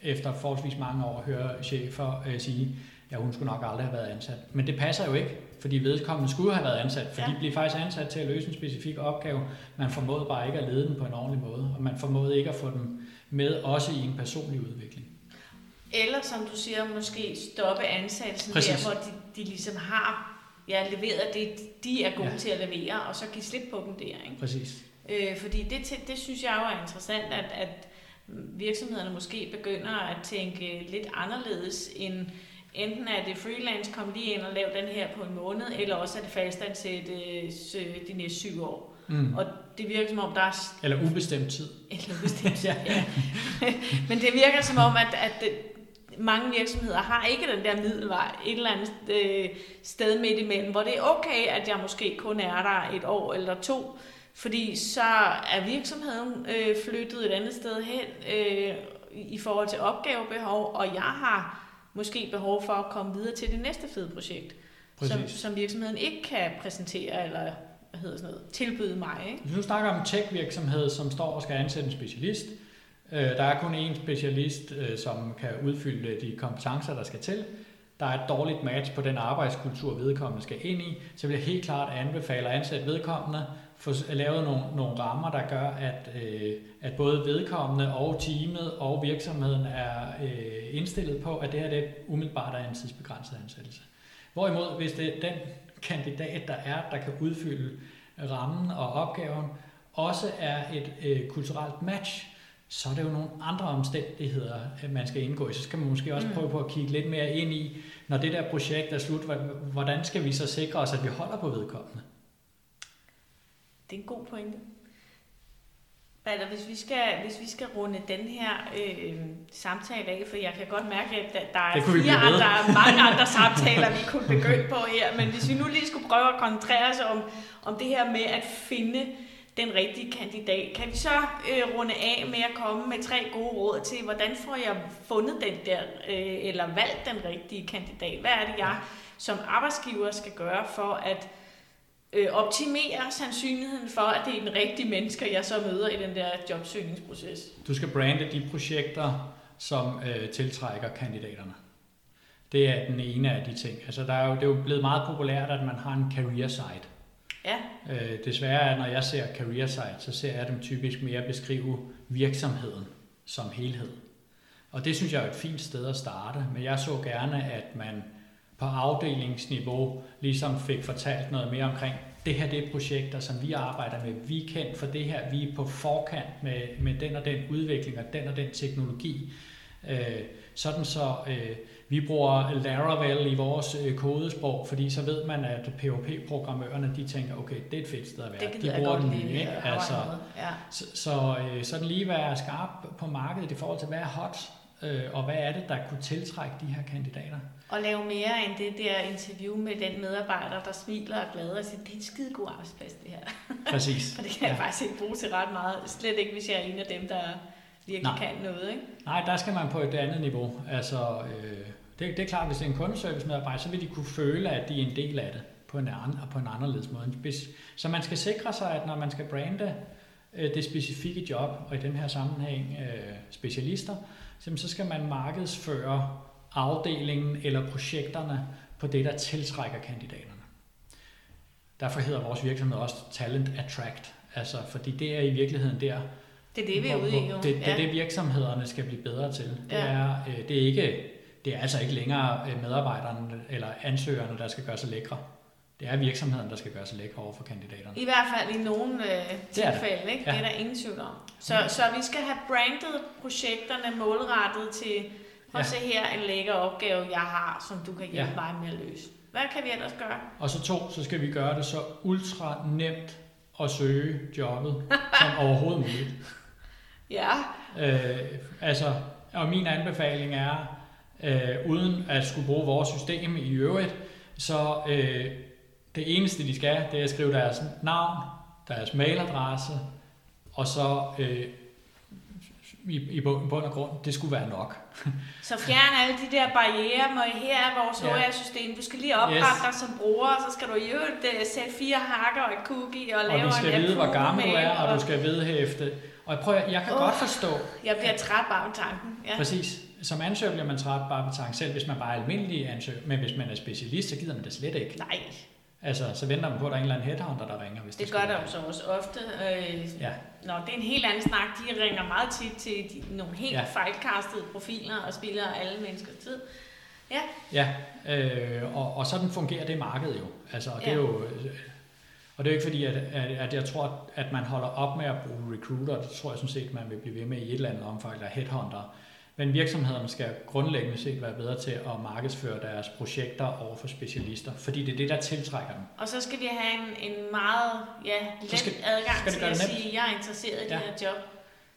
Speaker 2: efter forholdsvis mange år hører chefer øh, sige, ja, hun skulle nok aldrig have været ansat. Men det passer jo ikke, fordi vedkommende skulle have været ansat, for ja. de blev faktisk ansat til at løse en specifik opgave. Man formåede bare ikke at lede den på en ordentlig måde, og man formåede ikke at få dem med også i en personlig udvikling.
Speaker 1: Eller som du siger, måske stoppe ansættelsen Præcis. der, hvor de, de ligesom har ja, leveret det, de er gode ja. til at levere, og så give slip på dem der. Ikke?
Speaker 2: Præcis.
Speaker 1: Øh, fordi det, det synes jeg jo er interessant, at, at virksomhederne måske begynder at tænke lidt anderledes end enten er det freelance, kom lige ind og lav den her på en måned, eller også er det fastansætte øh, de næste syv år. Mm. Og det virker som om, der er...
Speaker 2: Eller ubestemt tid.
Speaker 1: Eller ubestemt <laughs> tid, ja. <laughs> Men det virker som om, at, at det, mange virksomheder har ikke den der middelvej et eller andet øh, sted midt imellem, hvor det er okay, at jeg måske kun er der et år eller to, fordi så er virksomheden øh, flyttet et andet sted hen øh, i forhold til opgavebehov, og jeg har måske behov for at komme videre til det næste fede projekt, som, som virksomheden ikke kan præsentere eller hvad hedder sådan noget, tilbyde mig. Ikke?
Speaker 2: Hvis du snakker om en tech-virksomhed, som står og skal ansætte en specialist, Øh, der er kun én specialist, øh, som kan udfylde de kompetencer, der skal til. Der er et dårligt match på den arbejdskultur, vedkommende skal ind i, så vil jeg helt klart anbefale at ansætte vedkommende, få lavet nogle, nogle rammer, der gør, at, øh, at både vedkommende og teamet og virksomheden er øh, indstillet på, at det her det umiddelbart er en tidsbegrænset ansættelse. Hvorimod, hvis det er den kandidat, der er, der kan udfylde rammen og opgaven, også er et øh, kulturelt match, så er det jo nogle andre omstændigheder, man skal indgå i. Så skal man måske også mm. prøve på at kigge lidt mere ind i, når det der projekt er slut, hvordan skal vi så sikre os, at vi holder på vedkommende?
Speaker 1: Det er en god pointe. Baller, hvis vi skal, hvis vi skal runde den her øh, samtale af, for jeg kan godt mærke, at der er, fire andre, der mange <laughs> andre samtaler, vi kunne begynde på her, men hvis vi nu lige skulle prøve at koncentrere os om, om det her med at finde den rigtige kandidat, kan vi så øh, runde af med at komme med tre gode råd til, hvordan får jeg fundet den der, øh, eller valgt den rigtige kandidat? Hvad er det, jeg som arbejdsgiver skal gøre for at øh, optimere sandsynligheden for, at det er den rigtige mennesker, jeg så møder i den der jobsøgningsproces.
Speaker 2: Du skal brande de projekter, som øh, tiltrækker kandidaterne. Det er den ene af de ting. Altså, der er jo, det er jo blevet meget populært, at man har en career site.
Speaker 1: Ja.
Speaker 2: Øh, desværre, når jeg ser career site, så ser jeg dem typisk mere beskrive virksomheden som helhed. Og det synes jeg er et fint sted at starte, men jeg så gerne, at man på afdelingsniveau ligesom fik fortalt noget mere omkring, det her det er projekter, som vi arbejder med. Vi er kendt for det her. Vi er på forkant med, med den og den udvikling og den og den teknologi. Øh, sådan så øh, vi bruger Laravel i vores øh, kodesprog, fordi så ved man, at POP-programmørerne de tænker, okay, det er et fedt sted at være.
Speaker 1: Det de bruger den nye. Ikke? Altså,
Speaker 2: ja. Så, så øh, sådan lige være skarp på markedet i forhold til, hvad er hot, øh, og hvad er det, der kunne tiltrække de her kandidater.
Speaker 1: Og lave mere end det der interview med den medarbejder, der smiler og glæder og siger, det er en skide god arbejdsplads, det her.
Speaker 2: Præcis. <laughs>
Speaker 1: For det kan ja. jeg faktisk ikke bruge til ret meget. Slet ikke, hvis jeg er en af dem, der virkelig Nej. kan noget. Ikke?
Speaker 2: Nej, der skal man på et andet niveau. Altså, øh, det, det er klart, hvis det er en kundeservice medarbejder, så vil de kunne føle, at de er en del af det på en, anden, på en anderledes måde. Så man skal sikre sig, at når man skal brande øh, det specifikke job, og i den her sammenhæng øh, specialister, så skal man markedsføre afdelingen eller projekterne på det, der tiltrækker kandidaterne. Derfor hedder vores virksomhed også Talent Attract, altså fordi det er i virkeligheden der,
Speaker 1: det er det, vi er ude i jo.
Speaker 2: Det, det er det, virksomhederne skal blive bedre til. Det, ja. er, øh, det, er ikke, det er altså ikke længere øh, medarbejderne eller ansøgerne, der skal gøre sig lækre. det er virksomheden, der skal gøre sig lækre over for kandidaterne.
Speaker 1: I hvert fald i nogle øh, tilfælde, det ikke? Ja. det er der ingen tvivl om. Så, ja. så vi skal have brandet projekterne målrettet til, prøv at ja. se her en lækker opgave, jeg har, som du kan hjælpe ja. mig med at løse. Hvad kan vi ellers gøre?
Speaker 2: Og så to, så skal vi gøre det så ultra nemt at søge jobbet <laughs> som overhovedet muligt.
Speaker 1: Ja.
Speaker 2: Øh, altså, og min anbefaling er, øh, uden at skulle bruge vores system i øvrigt, så øh, det eneste, de skal, det er at skrive deres navn, deres mailadresse, og så øh, i, i bund og grund, det skulle være nok. <laughs>
Speaker 1: så fjern alle de der barriere, må her er vores ja. HR-system. Du skal lige oprette yes. dig som bruger, og så skal du i øvrigt uh, sætte fire hakker og et cookie og lave en
Speaker 2: Og vi skal vide, hvor gammel du er, og, og du skal vedhæfte. Og prøv, jeg, kan uh, godt forstå...
Speaker 1: Jeg bliver træt bare med tanken.
Speaker 2: Ja. Præcis. Som ansøger bliver man træt bare med tanken, selv hvis man bare er almindelig ansøger. Men hvis man er specialist, så gider man det slet ikke.
Speaker 1: Nej.
Speaker 2: Altså, så venter man på, at der er en eller anden headhunter, der ringer. Hvis
Speaker 1: det, det gør der jo så også ofte. Øh, ja. Nå, det er en helt anden snak. De ringer meget tit til de, nogle helt ja. fejlkastede profiler og spiller alle menneskers tid. Ja.
Speaker 2: Ja, øh, og, og sådan fungerer det marked jo. Altså, og det er jo... Og det er jo ikke fordi, at, at, at jeg tror, at man holder op med at bruge recruiter. Det tror jeg sådan set, man vil blive ved med i et eller andet omfang, eller headhunter. Men virksomhederne skal grundlæggende set være bedre til at markedsføre deres projekter over for specialister, fordi det er det, der tiltrækker dem.
Speaker 1: Og så skal de have en, en meget ja, let skal, adgang skal til at nemt. sige, at jeg er interesseret i ja. det her job.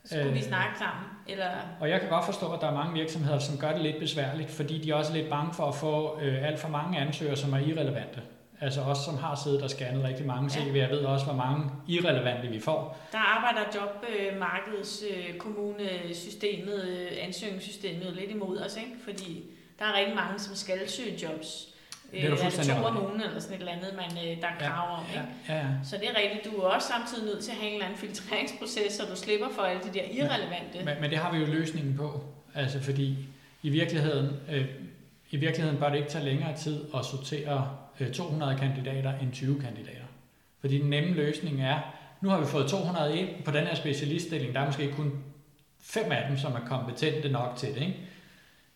Speaker 1: Så skulle øh, vi snakke sammen? Eller?
Speaker 2: Og jeg kan godt forstå, at der er mange virksomheder, som gør det lidt besværligt, fordi de er også lidt bange for at få øh, alt for mange ansøgere, som er irrelevante. Altså os, som har siddet og scannet rigtig mange CV, jeg ved også, hvor mange irrelevante vi får.
Speaker 1: Der arbejder jobmarkedskommunesystemet, øh, ansøgningssystemet lidt imod os, ikke? fordi der er rigtig mange, som skal søge jobs. Det er, du er det to nogen, eller sådan et eller andet, man, øh, der er krav om. Ikke? Ja, ja, ja. Så det er rigtigt. Du er også samtidig nødt til at have en eller anden filtreringsproces, så du slipper for alle de der irrelevante.
Speaker 2: Men, men det har vi jo løsningen på. Altså fordi i virkeligheden, øh, i virkeligheden bør det ikke tage længere tid at sortere Øh, 200 kandidater end 20 kandidater. Fordi den nemme løsning er, nu har vi fået 200 ind på den her specialiststilling, der er måske kun fem af dem, som er kompetente nok til det. Ikke?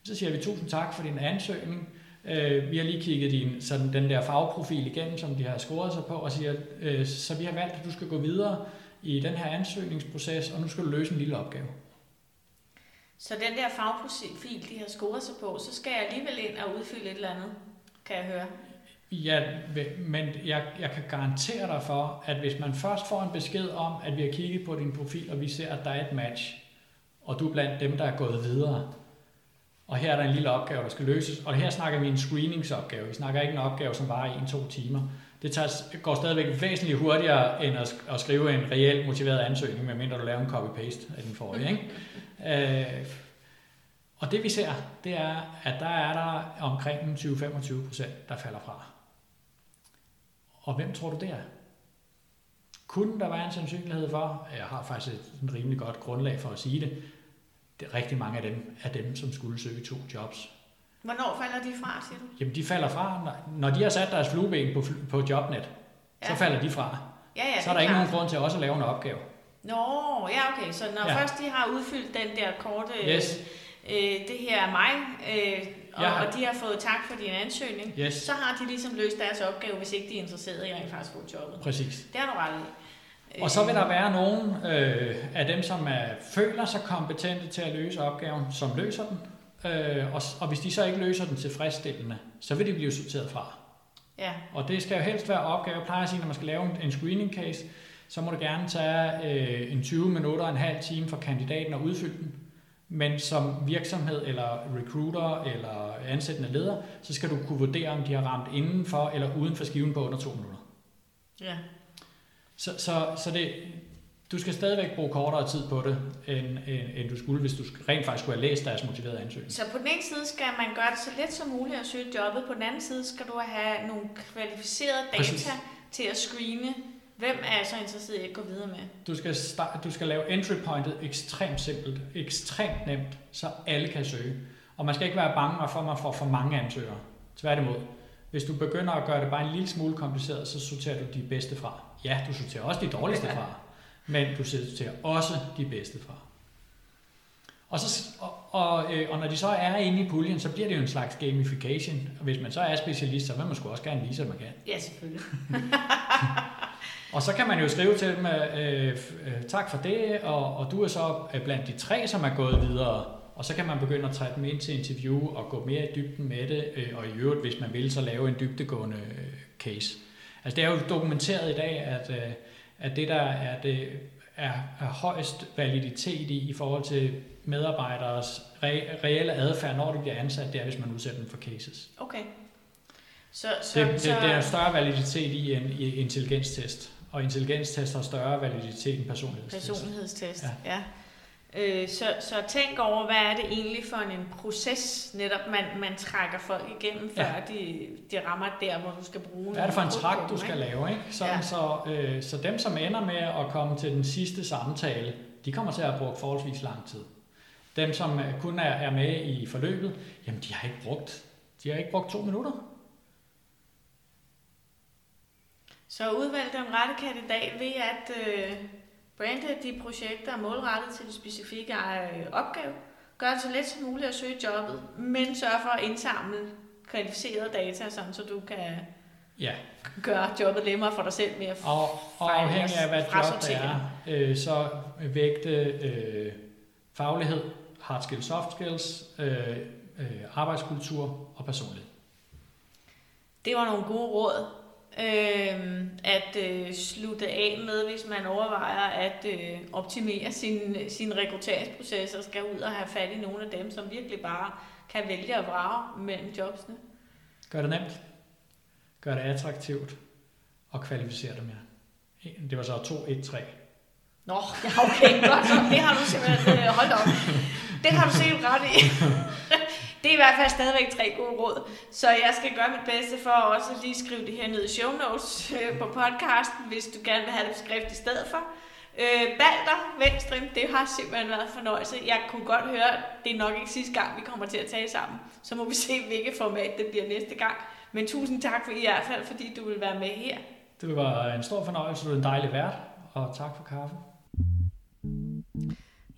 Speaker 2: Så siger vi tusind tak for din ansøgning. Øh, vi har lige kigget din, sådan den der fagprofil igennem, som de har scoret sig på, og siger, øh, så vi har valgt, at du skal gå videre i den her ansøgningsproces, og nu skal du løse en lille opgave.
Speaker 1: Så den der fagprofil, de har scoret sig på, så skal jeg alligevel ind og udfylde et eller andet, kan jeg høre?
Speaker 2: Ja, men jeg, jeg kan garantere dig for, at hvis man først får en besked om, at vi har kigget på din profil, og vi ser, at der er et match, og du er blandt dem, der er gået videre, og her er der en lille opgave, der skal løses, og her snakker vi en screeningsopgave. Vi snakker ikke en opgave, som varer i en-to timer. Det tager, går stadigvæk væsentligt hurtigere, end at, at skrive en reelt motiveret ansøgning, medmindre du laver en copy-paste af den forrige. Ikke? øh, og det vi ser, det er, at der er der omkring 20-25 procent, der falder fra. Og hvem tror du det er? Kunne der være en sandsynlighed for, jeg har faktisk et rimelig godt grundlag for at sige det, det er rigtig mange af dem, er dem, som skulle søge to jobs.
Speaker 1: Hvornår falder de fra, siger du?
Speaker 2: Jamen, de falder fra, når de har sat deres flueben på, på Jobnet, ja. så falder de fra.
Speaker 1: Ja, ja,
Speaker 2: så er der ikke nogen grund til også at lave en opgave.
Speaker 1: Nå, ja, okay. Så når ja. først de har udfyldt den der korte, yes. øh, det her er mig, øh, og, ja. og de har fået tak for din ansøgning, yes. så har de ligesom løst deres opgave, hvis ikke de er interesserede i at faktisk få jobbet.
Speaker 2: Præcis.
Speaker 1: Det har du ret
Speaker 2: i. Og så vil der være nogen øh, af dem, som er, føler sig kompetente til at løse opgaven, som løser den. Øh, og, og hvis de så ikke løser den tilfredsstillende, så vil de blive sorteret fra.
Speaker 1: Ja.
Speaker 2: Og det skal jo helst være opgave. Jeg plejer at sige, når man skal lave en, en screening case, så må det gerne tage øh, en 20 minutter, en halv time for kandidaten at udfylde den. Men som virksomhed eller recruiter eller ansættende leder, så skal du kunne vurdere, om de har ramt inden for eller uden for skiven på under to minutter.
Speaker 1: Ja.
Speaker 2: Så, så, så det, du skal stadigvæk bruge kortere tid på det, end, end, end du skulle, hvis du rent faktisk skulle have læst deres motiverede ansøgning.
Speaker 1: Så på den ene side skal man gøre det så let som muligt at søge jobbet, på den anden side skal du have nogle kvalificerede data Præcis. til at screene Hvem er så interesseret i at gå videre med?
Speaker 2: Du skal, start, du skal lave entry pointet ekstremt simpelt, ekstremt nemt, så alle kan søge. Og man skal ikke være bange for, at man får for mange ansøgere. Tværtimod. Hvis du begynder at gøre det bare en lille smule kompliceret, så sorterer du de bedste fra. Ja, du sorterer også de dårligste fra, <laughs> men du sorterer også de bedste fra. Og, så, og, og, øh, og når de så er inde i puljen, så bliver det jo en slags gamification. Og hvis man så er specialist, så vil man sgu også gerne vise, at man kan.
Speaker 1: Ja, selvfølgelig. <laughs>
Speaker 2: og så kan man jo skrive til dem, øh, øh, tak for det, og, og du er så blandt de tre, som er gået videre. Og så kan man begynde at tage dem ind til interview og gå mere i dybden med det, øh, og i øvrigt, hvis man vil, så lave en dybdegående øh, case. Altså det er jo dokumenteret i dag, at, øh, at det der er, det, er, er højst validitet i, i forhold til medarbejderes re, reelle adfærd, når de bliver ansat, det er, hvis man udsætter dem for cases.
Speaker 1: Okay. Så, så,
Speaker 2: det, det, det er større validitet i en i intelligenstest, og intelligenstest har større validitet end personlighedstest.
Speaker 1: Personlighedstest, ja. ja. Øh, så, så tænk over, hvad er det egentlig for en, proces, netop man, man trækker folk igennem, før ja. de, de rammer der, hvor du skal bruge
Speaker 2: Hvad er det for en træk, du skal ikke? lave? Ikke? Sådan, ja. så, øh, så dem, som ender med at komme til den sidste samtale, de kommer til at bruge forholdsvis lang tid. Dem, som kun er, er med i forløbet, jamen de har ikke brugt, de har ikke brugt to minutter.
Speaker 1: Så udvalg den rette kandidat ved at øh, brande de projekter målrettet til de specifikke øh, opgave. Gør det så let som muligt at søge jobbet, men sørg for at indsamle kvalificerede data, sådan så du kan ja. gøre jobbet nemmere for dig selv med at
Speaker 2: Og, og afhængig af hvad job det er, øh, så vægte øh, faglighed, hard skills, soft skills, øh, øh, arbejdskultur og personlighed.
Speaker 1: Det var nogle gode råd øh, at øh, slutte af med, hvis man overvejer at øh, optimere sin, sin rekrutteringsproces og skal ud og have fat i nogle af dem, som virkelig bare kan vælge at vrage mellem jobsene.
Speaker 2: Gør det nemt. Gør det attraktivt. Og kvalificere dem, ja. Det var så 2, 1, 3.
Speaker 1: Nå, ja, okay, godt så. Det har du simpelthen øh, holdt op. Det har du set ret i. <laughs> Det er i hvert fald stadigvæk tre gode råd. Så jeg skal gøre mit bedste for at også lige skrive det her ned i show notes øh, på podcasten, hvis du gerne vil have det skrift i stedet for. Øh, Balder, Venstre, det har simpelthen været en fornøjelse. Jeg kunne godt høre, at det er nok ikke sidste gang, vi kommer til at tale sammen. Så må vi se, hvilket format det bliver næste gang. Men tusind tak for i hvert fald, fordi du vil være med her.
Speaker 2: Det var en stor fornøjelse. Du er en dejlig vært, og tak for kaffe.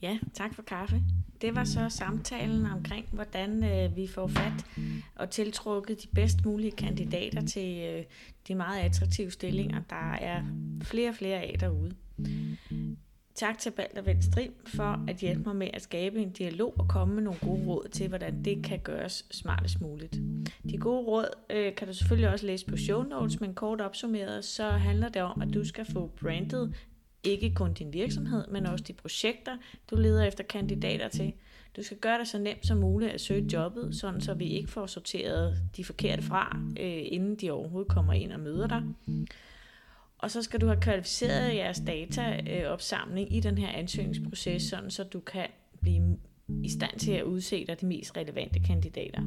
Speaker 1: Ja, tak for kaffe. Det var så samtalen omkring, hvordan øh, vi får fat og tiltrukket de bedst mulige kandidater til øh, de meget attraktive stillinger, der er flere og flere af derude. Tak til Balder Vendstrim for at hjælpe mig med at skabe en dialog og komme med nogle gode råd til, hvordan det kan gøres smartest muligt. De gode råd øh, kan du selvfølgelig også læse på show notes, men kort opsummeret, så handler det om, at du skal få brandet ikke kun din virksomhed, men også de projekter, du leder efter kandidater til. Du skal gøre det så nemt som muligt at søge jobbet, sådan så vi ikke får sorteret de forkerte fra, øh, inden de overhovedet kommer ind og møder dig. Og så skal du have kvalificeret jeres dataopsamling i den her ansøgningsproces, sådan så du kan blive i stand til at udse dig de mest relevante kandidater.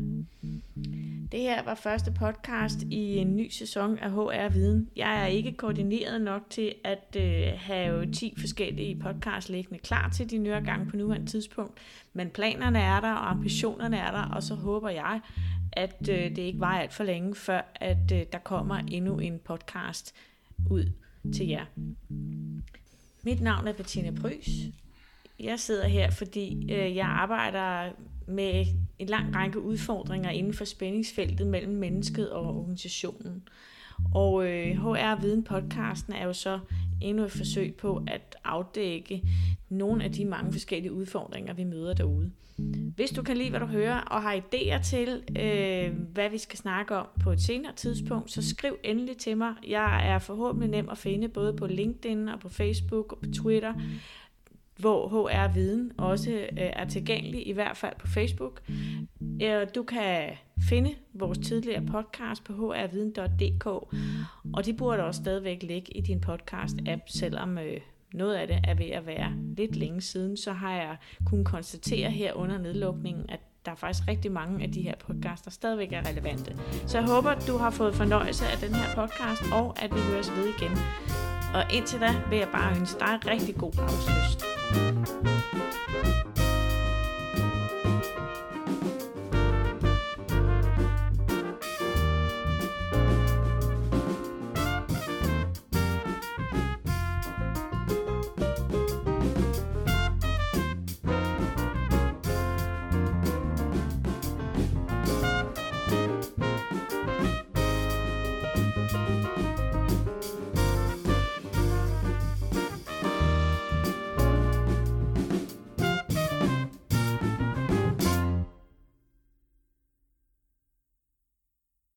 Speaker 1: Det her var første podcast i en ny sæson af HR Viden. Jeg er ikke koordineret nok til at øh, have 10 forskellige podcasts liggende klar til de nye gange på nuværende tidspunkt, men planerne er der, og ambitionerne er der, og så håber jeg, at øh, det ikke var alt for længe, før at øh, der kommer endnu en podcast ud til jer. Mit navn er Bettina Prys, jeg sidder her, fordi øh, jeg arbejder med en lang række udfordringer inden for spændingsfeltet mellem mennesket og organisationen. Og øh, HR Viden podcasten er jo så endnu et forsøg på at afdække nogle af de mange forskellige udfordringer, vi møder derude. Hvis du kan lide, hvad du hører, og har idéer til, øh, hvad vi skal snakke om på et senere tidspunkt, så skriv endelig til mig. Jeg er forhåbentlig nem at finde både på LinkedIn og på Facebook og på Twitter hvor HR Viden også øh, er tilgængelig, i hvert fald på Facebook. Øh, du kan finde vores tidligere podcast på hrviden.dk, og de burde også stadigvæk ligge i din podcast-app, selvom øh, noget af det er ved at være lidt længe siden, så har jeg kunnet konstatere her under nedlukningen, at der er faktisk rigtig mange af de her podcasts, der stadigvæk er relevante. Så jeg håber, du har fået fornøjelse af den her podcast, og at vi høres ved igen. Og indtil da vil jeg bare ønske dig rigtig god afsløst. Música